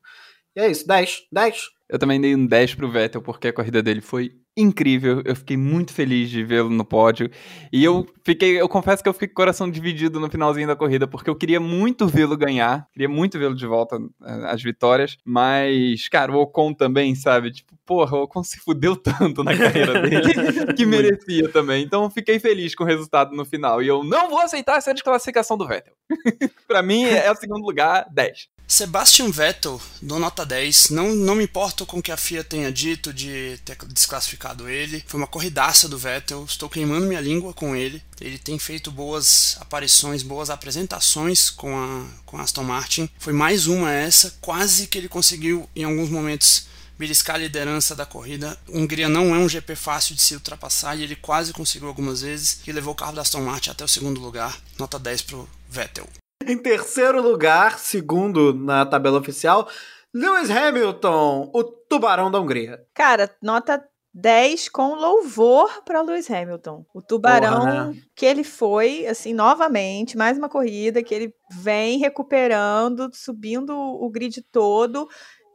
E é isso, 10. 10. Eu também dei um 10 pro Vettel, porque a corrida dele foi incrível. Eu fiquei muito feliz de vê-lo no pódio. E eu fiquei, eu confesso que eu fiquei com o coração dividido no finalzinho da corrida, porque eu queria muito vê-lo ganhar, queria muito vê-lo de volta às vitórias, mas, cara, o Ocon também, sabe? Tipo, porra, o Ocon se fudeu tanto na carreira *laughs* dele que merecia também. Então eu fiquei feliz com o resultado no final. E eu não vou aceitar essa desclassificação do Vettel. *laughs* para mim é o segundo lugar, 10. Sebastian Vettel, dou nota 10. Não, não me importo com o que a FIA tenha dito de ter desclassificado ele. Foi uma corridaça do Vettel. Estou queimando minha língua com ele. Ele tem feito boas aparições, boas apresentações com a, com a Aston Martin. Foi mais uma essa. Quase que ele conseguiu, em alguns momentos, beliscar a liderança da corrida. Hungria não é um GP fácil de se ultrapassar e ele quase conseguiu algumas vezes e levou o carro da Aston Martin até o segundo lugar. Nota 10 para o Vettel. Em terceiro lugar, segundo na tabela oficial, Lewis Hamilton, o tubarão da Hungria. Cara, nota 10 com louvor para Lewis Hamilton. O tubarão Porra, né? que ele foi, assim, novamente, mais uma corrida que ele vem recuperando, subindo o grid todo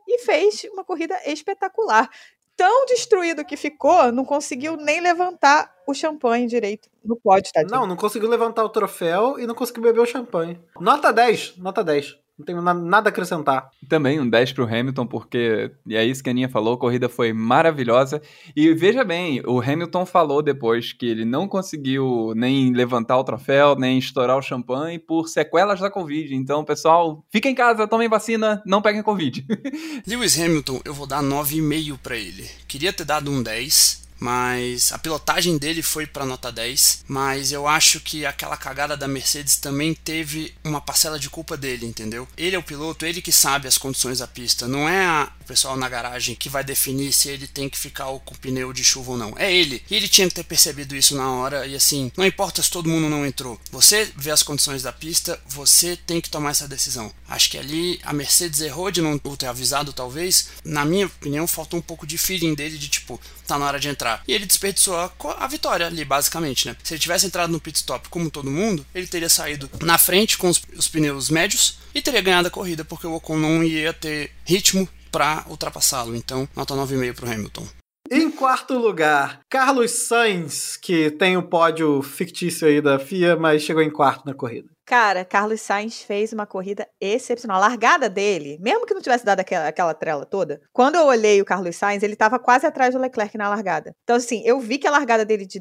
e fez uma corrida espetacular tão destruído que ficou, não conseguiu nem levantar o champanhe direito no pódio, tá? Não, não conseguiu levantar o troféu e não conseguiu beber o champanhe. Nota 10, nota 10. Não tenho nada a acrescentar. Também um 10 para o Hamilton, porque, e é isso que a Aninha falou, a corrida foi maravilhosa. E veja bem, o Hamilton falou depois que ele não conseguiu nem levantar o troféu, nem estourar o champanhe por sequelas da Covid. Então, pessoal, fiquem em casa, tomem vacina, não peguem Covid. *laughs* Lewis Hamilton, eu vou dar 9,5 para ele. Queria ter dado um 10, mas a pilotagem dele foi para nota 10, mas eu acho que aquela cagada da Mercedes também teve uma parcela de culpa dele, entendeu? Ele é o piloto, ele que sabe as condições da pista, não é a, o pessoal na garagem que vai definir se ele tem que ficar com pneu de chuva ou não. É ele. E ele tinha que ter percebido isso na hora e assim, não importa se todo mundo não entrou. Você vê as condições da pista, você tem que tomar essa decisão. Acho que ali a Mercedes errou de não ter avisado talvez. Na minha opinião, faltou um pouco de feeling dele de tipo, tá na hora de entrar. E ele desperdiçou a, vitória ali, basicamente, né? Se ele tivesse entrado no pit stop como todo mundo, ele teria saído na frente com os, os pneus médios e teria ganhado a corrida, porque o Ocon não ia ter ritmo para ultrapassá-lo. Então, nota 9,5 para o Hamilton. Em quarto lugar, Carlos Sainz, que tem o pódio fictício aí da FIA, mas chegou em quarto na corrida. Cara, Carlos Sainz fez uma corrida excepcional. A largada dele, mesmo que não tivesse dado aquela, aquela trela toda, quando eu olhei o Carlos Sainz, ele estava quase atrás do Leclerc na largada. Então, assim, eu vi que a largada dele de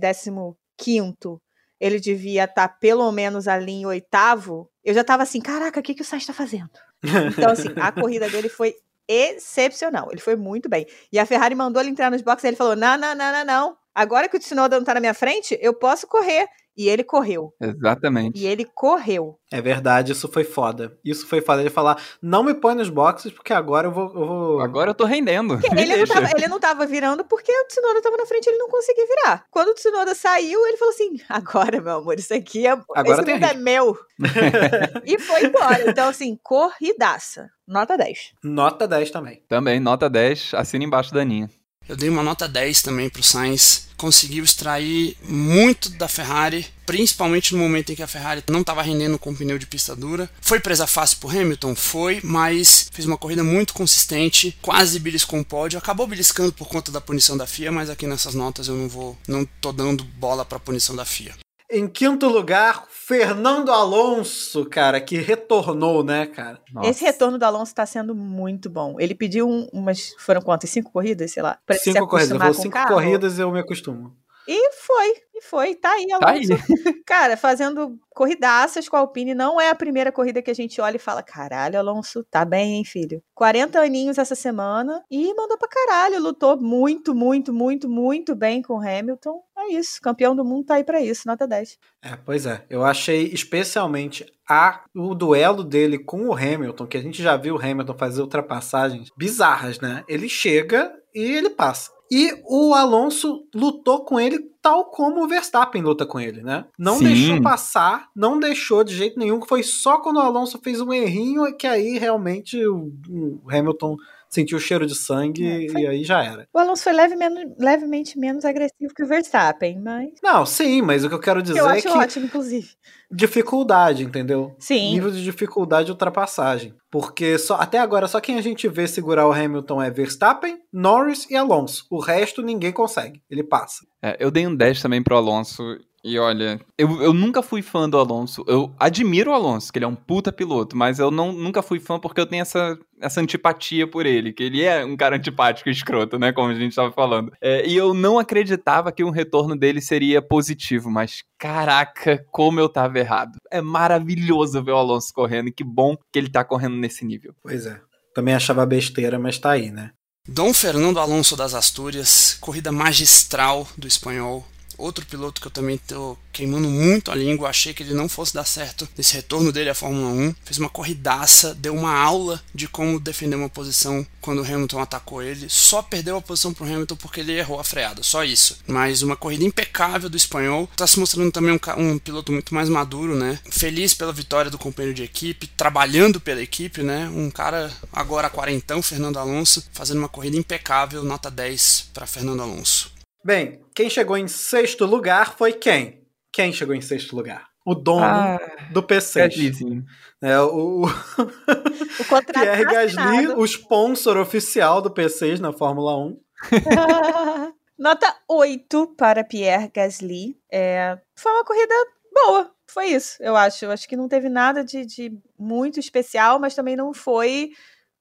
15 ele devia estar tá pelo menos ali em oitavo. Eu já estava assim, caraca, o que, que o Sainz está fazendo? Então, assim, a *laughs* corrida dele foi excepcional. Ele foi muito bem. E a Ferrari mandou ele entrar nos boxes e ele falou: não, não, não, não, não. Agora que o Tsunoda não tá na minha frente, eu posso correr. E ele correu. Exatamente. E ele correu. É verdade, isso foi foda. Isso foi foda. Ele falar, não me põe nos boxes, porque agora eu vou. Eu vou... Agora eu tô rendendo. Ele não, tava, ele não, tava, virando porque o Tsunoda tava na frente e ele não conseguia virar. Quando o Tsunoda saiu, ele falou assim: *laughs* agora, meu amor, isso aqui é. Agora esse mundo é meu. *laughs* e foi embora. Então, assim, corridaça. Nota 10. Nota 10 também. Também, nota 10, assina embaixo da Aninha. Eu dei uma nota 10 também para o Sainz. Conseguiu extrair muito da Ferrari, principalmente no momento em que a Ferrari não estava rendendo com pneu de pista dura. Foi presa fácil por Hamilton? Foi, mas fez uma corrida muito consistente, quase beliscou um pódio. Acabou beliscando por conta da punição da FIA, mas aqui nessas notas eu não vou, não tô dando bola para a punição da FIA. Em quinto lugar, Fernando Alonso, cara, que retornou, né, cara? Nossa. Esse retorno do Alonso tá sendo muito bom. Ele pediu um, umas. Foram quantas? Cinco corridas, sei lá? Pra cinco corridas. Ele cinco carro. corridas eu me acostumo. E foi, e foi. Tá aí, Alonso. Tá aí. *laughs* Cara, fazendo corridaças com a Alpine. Não é a primeira corrida que a gente olha e fala: caralho, Alonso, tá bem, hein, filho? 40 aninhos essa semana e mandou pra caralho. Lutou muito, muito, muito, muito bem com o Hamilton. É isso. Campeão do mundo tá aí pra isso, nota 10. É, pois é. Eu achei especialmente a, o duelo dele com o Hamilton, que a gente já viu o Hamilton fazer ultrapassagens bizarras, né? Ele chega e ele passa. E o Alonso lutou com ele tal como o Verstappen luta com ele, né? Não Sim. deixou passar, não deixou de jeito nenhum, que foi só quando o Alonso fez um errinho que aí realmente o, o Hamilton sentiu o cheiro de sangue É, foi- e aí já era. O Alonso foi leve menos- levemente menos agressivo que o Verstappen, mas Não, sim, mas o que eu quero dizer eu é que ótimo, inclusive. dificuldade, entendeu? Sim. Nível de dificuldade de ultrapassagem. Porque só, até agora só quem a gente vê segurar o Hamilton é Verstappen, Norris e Alonso. O resto ninguém consegue. Ele passa. É, eu dei um 10 também pro Alonso. E olha, eu, eu nunca fui fã do Alonso. Eu admiro o Alonso, que ele é um puta piloto, mas eu não, nunca fui fã porque eu tenho essa, essa antipatia por ele, que ele é um cara antipático e escroto, né? Como a gente tava falando. É, e eu não acreditava que o retorno dele seria positivo, mas caraca, como eu tava errado. É maravilhoso ver o Alonso correndo, e que bom que ele tá correndo nesse nível. Pois é. Também achava besteira, mas tá aí, né? Dom Fernando Alonso das Astúrias, corrida magistral do espanhol. Outro piloto que eu também tô queimando muito a língua, achei que ele não fosse dar certo nesse retorno dele à Fórmula 1. Fez uma corridaça, deu uma aula de como defender uma posição quando o Hamilton atacou ele. Só perdeu a posição pro Hamilton porque ele errou a freada, só isso. Mas uma corrida impecável do espanhol. Tá se mostrando também um, um piloto muito mais maduro, né? Feliz pela vitória do companheiro de equipe, trabalhando pela equipe, né? Um cara agora quarentão, Fernando Alonso, fazendo uma corrida impecável, nota 10 para Fernando Alonso. Bem, quem chegou em sexto lugar foi quem? Quem chegou em sexto lugar? O dono Ah, do P6. Gaslyzinho. É, o, o *laughs* contrato Pierre Gasly, assinado. o sponsor oficial do P6 na Fórmula 1. *laughs* Nota 8 para Pierre Gasly. É, foi uma corrida boa. Foi isso, eu acho. Eu acho que não teve nada de, de muito especial, mas também não foi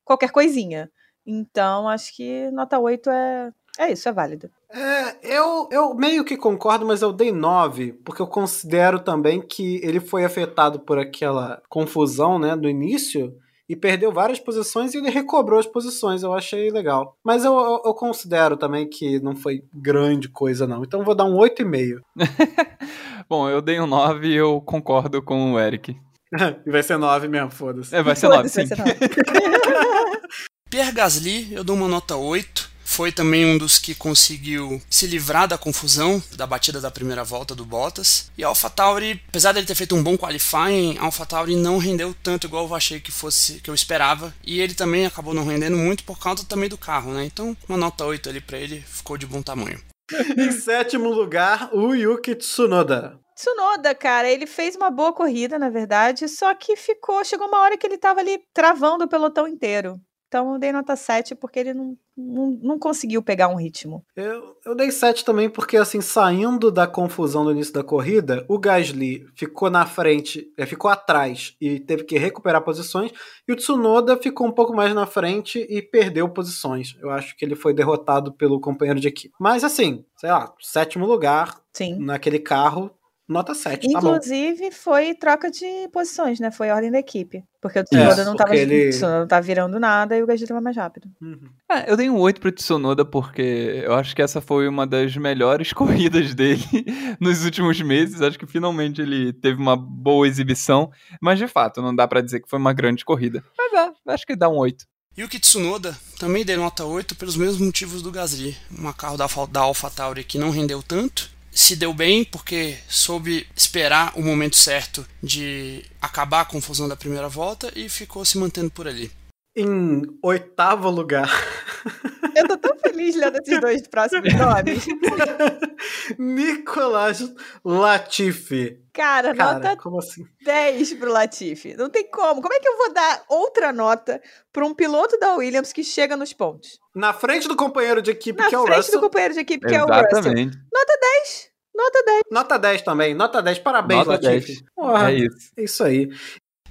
qualquer coisinha. Então, acho que nota 8 é, é isso, é válido. É, eu, eu meio que concordo, mas eu dei 9, porque eu considero também que ele foi afetado por aquela confusão, né, do início, e perdeu várias posições e ele recobrou as posições, eu achei legal. Mas eu, eu, eu considero também que não foi grande coisa, não. Então eu vou dar um 8,5. *laughs* Bom, eu dei um 9 e eu concordo com o Eric. *laughs* e vai ser 9 mesmo, foda-se. É, vai ser 9, Foda-se, sim. vai ser nove. *laughs* Pierre Gasly, eu dou uma nota 8. Foi também um dos que conseguiu se livrar da confusão da batida da primeira volta do Bottas. E AlphaTauri, apesar dele ter feito um bom qualifying, AlphaTauri não rendeu tanto igual eu achei que fosse que eu esperava. E ele também acabou não rendendo muito por causa também do carro, né? Então, uma nota 8 ali pra ele ficou de bom tamanho. *laughs* em sétimo lugar, o Yuki Tsunoda. Tsunoda, cara, ele fez uma boa corrida, na verdade, só que ficou. Chegou uma hora que ele tava ali travando o pelotão inteiro. Então eu dei nota 7 porque ele não, não, não conseguiu pegar um ritmo. Eu, eu dei 7 também porque, assim, saindo da confusão do início da corrida, o Gasly ficou na frente, é, ficou atrás e teve que recuperar posições, e o Tsunoda ficou um pouco mais na frente e perdeu posições. Eu acho que ele foi derrotado pelo companheiro de equipe. Mas, assim, sei lá, sétimo lugar Sim. naquele carro, nota 7, tá bom. Inclusive, foi troca de posições, né? Foi ordem da equipe. Porque o Tsunoda não tava, ele- o Tsunoda não tava virando nada e o Gasly tava mais rápido. Uhum. Ah, eu dei um 8 pro Tsunoda porque eu acho que essa foi uma das melhores *laughs* corridas dele nos últimos meses. Acho que finalmente ele teve uma boa exibição. Mas de fato, não dá pra dizer que foi uma grande corrida. Mas dá, acho que dá um 8. Yuki Tsunoda também dei nota 8 pelos mesmos motivos do Gasly. Um carro da, da AlphaTauri que não rendeu tanto. Se deu bem porque soube esperar o momento certo de acabar a confusão da primeira volta e ficou se mantendo por ali. Em oitavo lugar, *laughs* Eu tô tão feliz lendo esses dois próximos nomes. *laughs* Nicolas Latifi. Cara, Cara, nota como assim? 10 pro Latifi. Não tem como. Como é que eu vou dar outra nota pra um piloto da Williams que chega nos pontos? Na frente do companheiro de equipe, Na que é o frente Russell. do companheiro de equipe, que é o Russell. Nota 10. Nota 10. Nota 10 também, nota 10, parabéns, Nota Latifi. 10. Porra, É isso. isso aí.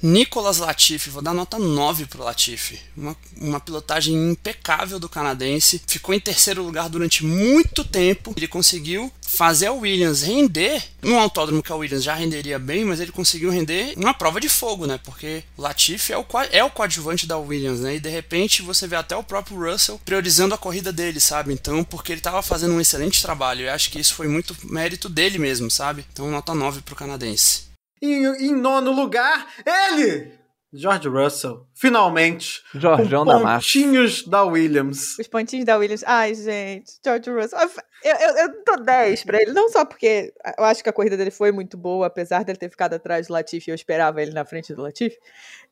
Nicolas Latifi, vou dar nota 9 pro Latifi. Uma, uma pilotagem impecável do canadense. Ficou em terceiro lugar durante muito tempo. Ele conseguiu fazer a Williams render num autódromo que a Williams já renderia bem, mas ele conseguiu render uma prova de fogo, né? Porque o Latifi é o, é o coadjuvante da Williams, né? E de repente você vê até o próprio Russell priorizando a corrida dele, sabe? Então, porque ele estava fazendo um excelente trabalho. Eu acho que isso foi muito mérito dele mesmo, sabe? Então, nota 9 pro canadense. Em, em nono lugar, ele! George Russell, finalmente, com da massa. pontinhos da Williams. Os pontinhos da Williams. Ai, gente, George Russell. Eu, eu, eu dou 10 pra ele, não só porque eu acho que a corrida dele foi muito boa, apesar dele ter ficado atrás do Latifi, eu esperava ele na frente do Latifi.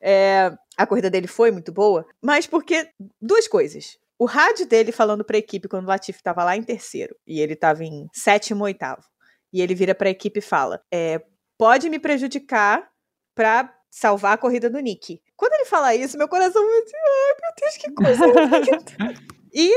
É, a corrida dele foi muito boa, mas porque duas coisas. O rádio dele falando pra equipe quando o Latifi tava lá em terceiro e ele tava em sétimo, oitavo. E ele vira pra equipe e fala: é, pode me prejudicar pra salvar a corrida do Nick. Quando ele fala isso, meu coração vai assim, ai meu Deus, que coisa *laughs* linda. e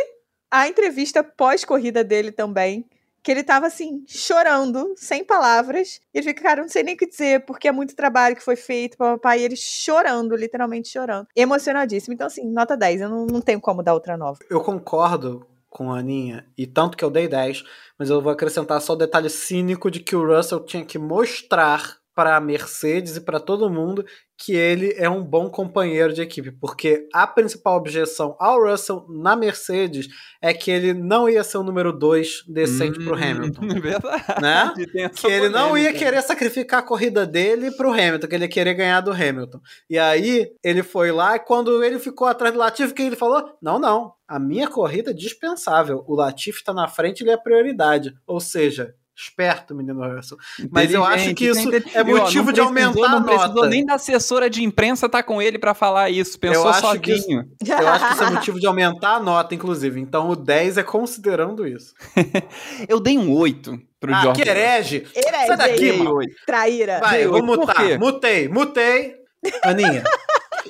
a entrevista pós-corrida dele também, que ele tava assim, chorando, sem palavras. E ele fica, cara, não sei nem o que dizer, porque é muito trabalho que foi feito, papai. E ele chorando, literalmente chorando. Emocionadíssimo. Então, assim, nota 10. Eu não, não tenho como dar outra nova. Eu concordo com a Aninha, e tanto que eu dei 10, mas eu vou acrescentar só o detalhe cínico de que o Russell tinha que mostrar para a Mercedes e para todo mundo que ele é um bom companheiro de equipe, porque a principal objeção ao Russell na Mercedes é que ele não ia ser o número 2 decente pro Hamilton. Hum, *laughs* Verdade. Né? Que ele não ia querer sacrificar a corrida dele pro Hamilton, que ele ia querer ganhar do Hamilton. E aí ele foi lá e quando ele ficou atrás do Latifi, o que ele falou? Não, não. A minha corrida é dispensável. O Latifi tá na frente, ele é a prioridade. Ou seja, esperto, menino Russell. Mas eu acho que isso é motivo de aumentar a Não precisou nota. nem da assessora de imprensa tá com ele pra falar isso. Pensou acho que sozinho. Eu acho que isso é motivo de aumentar a nota, inclusive. Então o 10 é considerando isso. *laughs* Eu dei um 8 pro ah, George. que herege! É Sai daqui, mano. oito. traíra. Vai, eu vou mutar. Mutei, mutei. Aninha.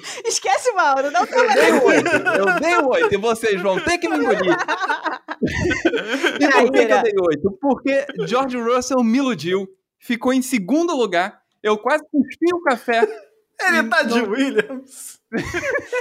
*laughs* Esquece, Mauro, não Eu dei um 8. Eu dei um 8. E vocês vão ter que me engolir. *laughs* E por que, que eu dei 8? Porque George Russell me iludiu. Ficou em segundo lugar. Eu quase cuspi o café. *laughs* Ele tá de Não. Williams.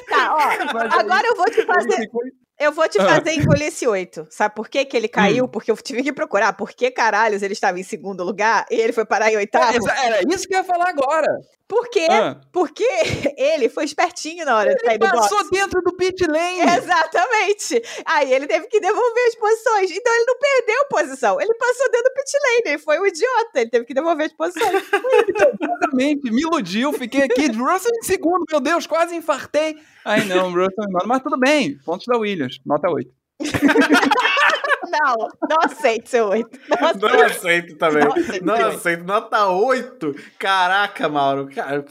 Tá, ó. Agora eu vou te fazer, eu vou te Ah. fazer engolir esse oito. Sabe por que, que ele caiu? Porque eu tive que procurar. Por que caralhos ele estava em segundo lugar e ele foi parar em oitavo? Era isso que eu ia falar agora. Por quê? Ah. Porque *laughs* ele foi espertinho na hora de sair Ele do box. passou dentro do pit lane. Exatamente. Aí ele teve que devolver as posições. Então ele não perdeu posição. Ele passou dentro do pit lane. Ele foi um idiota. Ele teve que devolver as posições. *laughs* Exatamente, me iludiu, fiquei aqui, *laughs* Russell em segundo, meu Deus, quase infartei. Ai não, Russell em nono, mas tudo bem, pontos da Williams, nota 8. Não, não aceito seu oito. Não aceito. Não aceito também. Não aceito. Não aceito. Nota 8. Caraca, Mauro. Cara,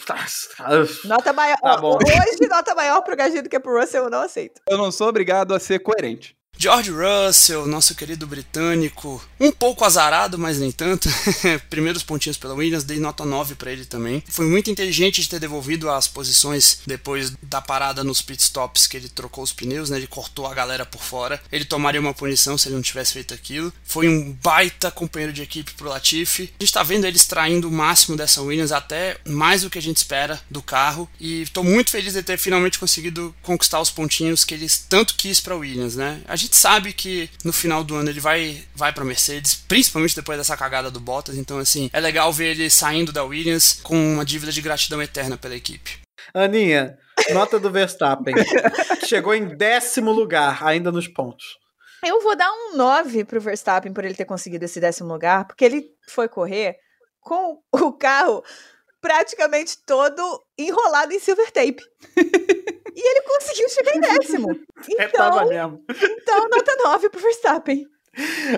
Nota maior. Tá bom. Hoje, nota maior pro Gajido que pro Russell, eu não aceito. Eu não sou obrigado a ser coerente. George Russell, nosso querido britânico, um pouco azarado, mas nem tanto. *laughs* Primeiros pontinhos pela Williams, dei nota 9 para ele também. Foi muito inteligente de ter devolvido as posições depois da parada nos pitstops que ele trocou os pneus, né? Ele cortou a galera por fora. Ele tomaria uma punição se ele não tivesse feito aquilo. Foi um baita companheiro de equipe pro Latifi. A gente tá vendo ele extraindo o máximo dessa Williams, até mais do que a gente espera do carro. E tô muito feliz de ter finalmente conseguido conquistar os pontinhos que ele tanto quis pra Williams, né? A gente sabe que no final do ano ele vai, vai pra Mercedes, principalmente depois dessa cagada do Bottas. Então, assim, é legal ver ele saindo da Williams com uma dívida de gratidão eterna pela equipe. Aninha, nota do Verstappen. *laughs* Chegou em décimo lugar, ainda nos pontos. Eu vou dar um 9 pro Verstappen por ele ter conseguido esse décimo lugar, porque ele foi correr com o carro praticamente todo enrolado em silver tape. *laughs* e ele conseguiu chegar em *laughs* décimo. É, Então, mesmo. então nota 9 pro Verstappen.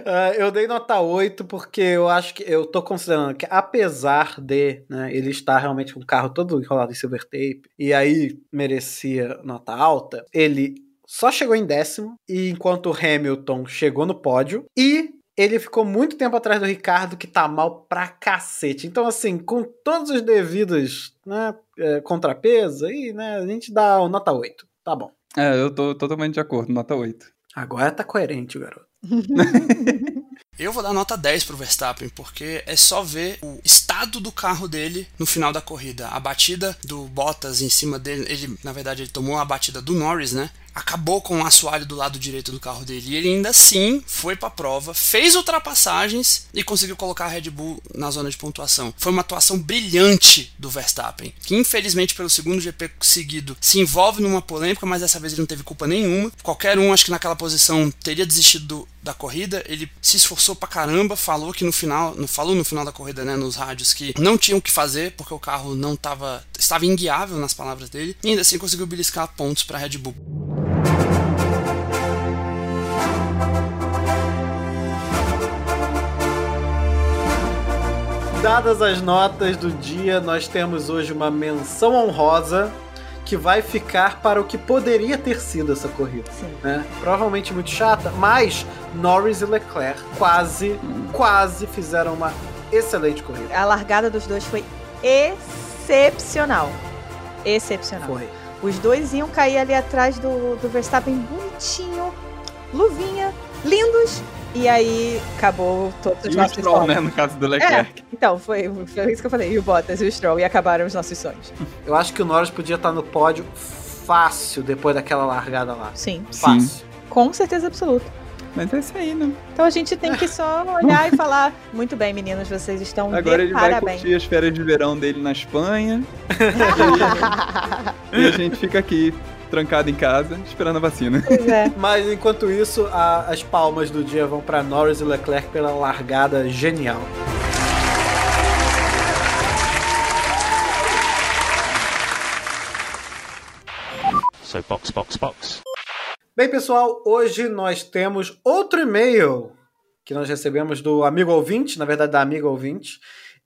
Ah, eu dei nota 8 porque eu acho que eu tô considerando que apesar de né, ele estar realmente com o carro todo enrolado em silver tape e aí merecia nota alta, ele só chegou em décimo e enquanto o Hamilton chegou no pódio e ele ficou muito tempo atrás do Ricardo que tá mal pra cacete. Então assim, com todos os devidos né, é, contrapesos aí, né, a gente dá o nota 8. Tá bom. É, eu tô totalmente de acordo, nota 8. Agora tá coerente, o garoto. *laughs* Eu vou dar nota 10 pro Verstappen, porque é só ver o estado do carro dele no final da corrida. A batida do Bottas em cima dele, ele, na verdade, ele tomou a batida do Norris, né? Acabou com o assoalho do lado direito do carro dele. E ele ainda assim foi pra prova, fez ultrapassagens e conseguiu colocar a Red Bull na zona de pontuação. Foi uma atuação brilhante do Verstappen, que infelizmente pelo segundo GP seguido se envolve numa polêmica, mas dessa vez ele não teve culpa nenhuma. Qualquer um, acho que naquela posição teria desistido do, da corrida. Ele se esforçou pra caramba, falou que no final, no, falou no final da corrida, né, nos rádios que não tinham o que fazer porque o carro não tava, estava inguiável nas palavras dele. E ainda assim conseguiu beliscar pontos para Red Bull. Dadas as notas do dia, nós temos hoje uma menção honrosa que vai ficar para o que poderia ter sido essa corrida. Sim. Né? Provavelmente muito chata, mas Norris e Leclerc quase, quase fizeram uma excelente corrida. A largada dos dois foi excepcional. Excepcional. Foi. Os dois iam cair ali atrás do, do Verstappen bonitinho, luvinha, lindos. E aí acabou todos os E o nossos Stroll, sonhos. né, no caso do É, Leclerc. então, foi, foi isso que eu falei. E o Bottas e o Stroll. E acabaram os nossos sonhos. Eu acho que o Norris podia estar no pódio fácil depois daquela largada lá. Sim, Fácil. com certeza absoluta. Mas é isso aí, né? Então a gente tem que só olhar e falar: muito bem, meninos, vocês estão Agora de ele vai parabéns. curtir as férias de verão dele na Espanha. *laughs* e a gente fica aqui, trancado em casa, esperando a vacina. Pois é. Mas enquanto isso, a- as palmas do dia vão para Norris e Leclerc pela largada genial. So box, box, box. Bem, pessoal, hoje nós temos outro e-mail que nós recebemos do amigo ouvinte, na verdade da amiga ouvinte,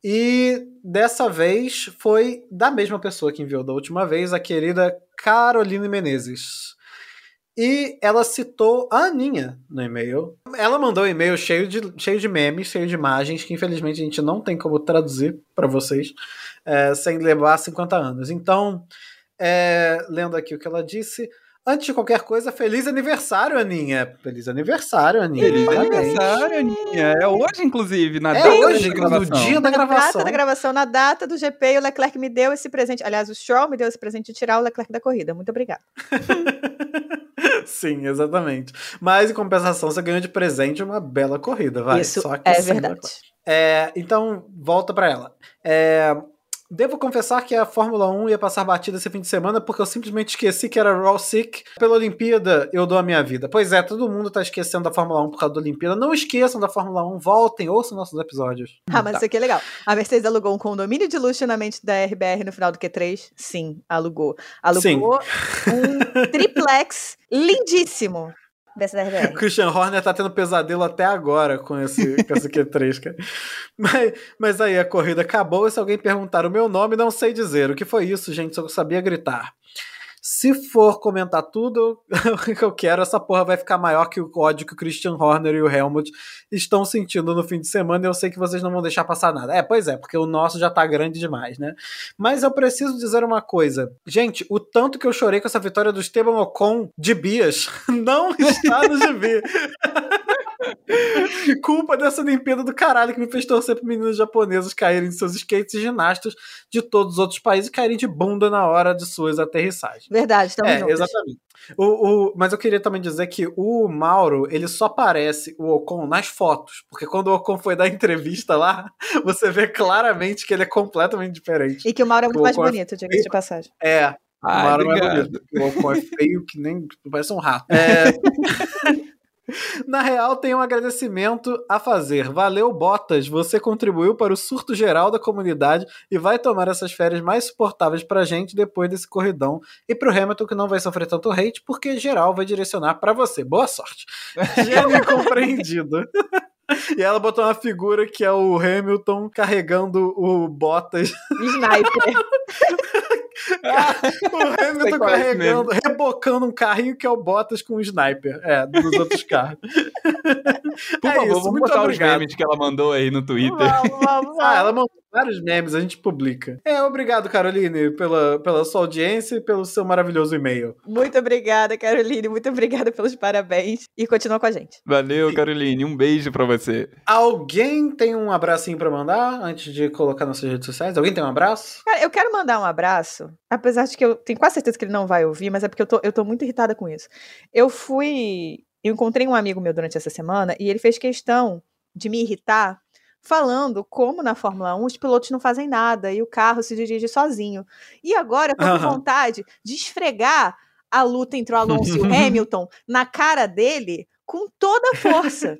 e dessa vez foi da mesma pessoa que enviou da última vez, a querida Caroline Menezes. E ela citou a Aninha no e-mail. Ela mandou um e-mail cheio de, cheio de memes, cheio de imagens, que infelizmente a gente não tem como traduzir para vocês, é, sem levar 50 anos. Então, é, lendo aqui o que ela disse. Antes de qualquer coisa, feliz aniversário, Aninha. Feliz aniversário, Aninha. Feliz Parabéns. aniversário, Aninha. É hoje, inclusive, na É data hoje, no gravação. dia da Na gravação. data da gravação, na data do GP, e o Leclerc me deu esse presente. Aliás, o Stroll me deu esse presente de tirar o Leclerc da corrida. Muito obrigada. *laughs* Sim, exatamente. Mas em compensação, você ganhou de presente uma bela corrida, vai. Isso Só que é sim, verdade. É, então, volta pra ela. É, devo confessar que a Fórmula 1 ia passar batida esse fim de semana porque eu simplesmente esqueci que era Raw Sick. Pela Olimpíada, eu dou a minha vida. Pois é, todo mundo tá esquecendo da Fórmula 1 por causa da Olimpíada. Não esqueçam da Fórmula 1, voltem, ouçam nossos episódios. Ah, mas Tá. isso aqui é legal. A Mercedes alugou um condomínio de luxo na mente da RBR no final do Q3? Sim, alugou. Alugou um triplex lindíssimo O. Christian Horner tá tendo pesadelo até agora com esse, com esse Q3, cara. Mas, mas aí a corrida acabou e se alguém perguntar o meu nome, não sei dizer. O que foi isso, gente? Só sabia gritar. Se for comentar tudo o *laughs* que eu quero, essa porra vai ficar maior que o ódio que o Christian Horner e o Helmut estão sentindo no fim de semana. E eu sei que vocês não vão deixar passar nada. É, pois é, porque o nosso já tá grande demais, né? Mas eu preciso dizer uma coisa. Gente, o tanto que eu chorei com essa vitória do Esteban Ocon de Bias *laughs* não está no gibi. *laughs* *laughs* Culpa dessa Olimpíada do caralho que me fez torcer para meninos japoneses caírem de seus skates e ginastas de todos os outros países e caírem de bunda na hora de suas aterrissagens. Verdade, estamos É, juntos. exatamente. O, o- mas eu queria também dizer que o Mauro, ele só parece o Ocon nas fotos, porque quando o Ocon foi dar entrevista lá, *laughs* você vê claramente que ele é completamente diferente. E que o Mauro é muito O mais Ocon é bonito, diga-se de passagem. É, o Ai, Mauro não é bonito. O Ocon é feio que nem parece um rato. É... *laughs* *laughs* Na real, tem um agradecimento a fazer. Valeu, Botas. Você contribuiu para o surto geral da comunidade e vai tomar essas férias mais suportáveis pra gente depois desse corridão. E pro Hamilton, que não vai sofrer tanto hate, porque geral vai direcionar pra você. Boa sorte. *laughs* Gênio compreendido. *laughs* E ela botou uma figura que é o Hamilton carregando o Bottas Sniper. *laughs* O Hamilton é carregando, rebocando um carrinho que é o Bottas com o sniper. É, dos outros carros. Por *laughs* É favor, isso, vamos muito botar obrigado. os memes que ela mandou aí no Twitter. vamos, vamos, *laughs* Ah, ela vamos. mandou Vários memes a gente publica. É, obrigado, Caroline, pela, pela sua audiência e pelo seu maravilhoso e-mail. Muito obrigada, Caroline. Muito obrigada pelos parabéns. E continua com a gente. Valeu, Caroline. Um beijo pra você. Alguém tem um abracinho pra mandar antes de colocar nas suas redes sociais? Alguém tem um abraço? Cara, eu quero mandar um abraço, apesar de que eu tenho quase certeza que ele não vai ouvir, mas é porque eu tô, eu tô muito irritada com isso. Eu fui. Eu encontrei um amigo meu durante essa semana e ele fez questão de me irritar falando como na Fórmula 1 os pilotos não fazem nada e o carro se dirige sozinho. E agora eu tô com Aham. vontade de esfregar a luta entre o Alonso e o *laughs* Hamilton na cara dele com toda a força,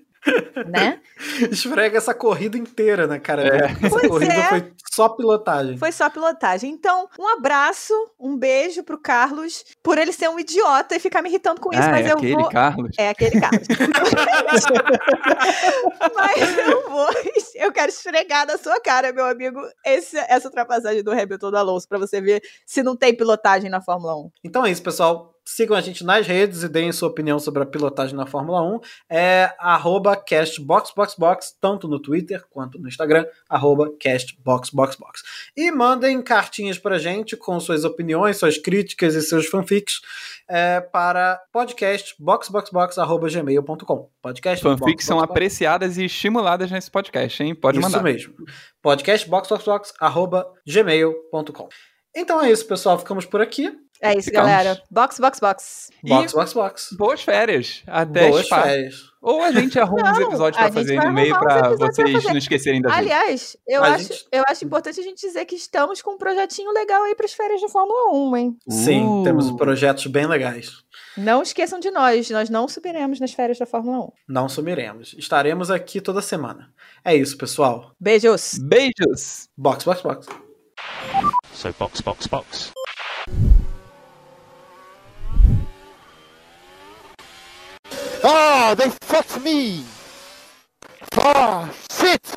né? *laughs* Esfrega essa corrida inteira na cara É. Essa Pois corrida é. foi só pilotagem. Foi só pilotagem. Então, um abraço, um beijo pro Carlos por ele ser um idiota e ficar me irritando com isso, ah, mas é eu aquele vou Carlos. É aquele Carlos. *laughs* *laughs* Mas eu vou. Eu quero esfregar na sua cara, meu amigo, esse- essa ultrapassagem do Hamilton do Alonso, pra você ver se não tem pilotagem na Fórmula 1. Então é isso, pessoal. Sigam a gente nas redes e deem sua opinião sobre a pilotagem na Fórmula 1. É arroba castboxboxbox, tanto no Twitter quanto no Instagram, arroba castboxboxbox. E mandem cartinhas pra gente com suas opiniões, suas críticas e seus fanfics é, para podcastboxboxbox.gmail.com podcast Fanfics são apreciadas e estimuladas nesse podcast, hein? Pode isso mandar. mesmo. podcastboxboxbox.gmail.com Então é isso, pessoal. Ficamos por aqui. É isso, Ficamos. galera. Box, box, box. E Box, box, box. boas férias. Até Boas Spa. férias. Ou a gente arruma uns Não, episódios a pra gente fazer no meio uns episódios pra vocês não esquecerem da gente. Aliás, eu A acho, gente- eu acho importante a gente dizer que estamos com um projetinho legal aí pras férias de Fórmula 1, hein? Sim, Uh. temos projetos bem legais. Não esqueçam de nós, nós não subiremos nas férias da Fórmula 1. Não sumiremos. Estaremos aqui toda semana. É isso, pessoal. Beijos! Beijos! Box, box, box. So box, box, box. Ah, they fucked me! Ah, shit!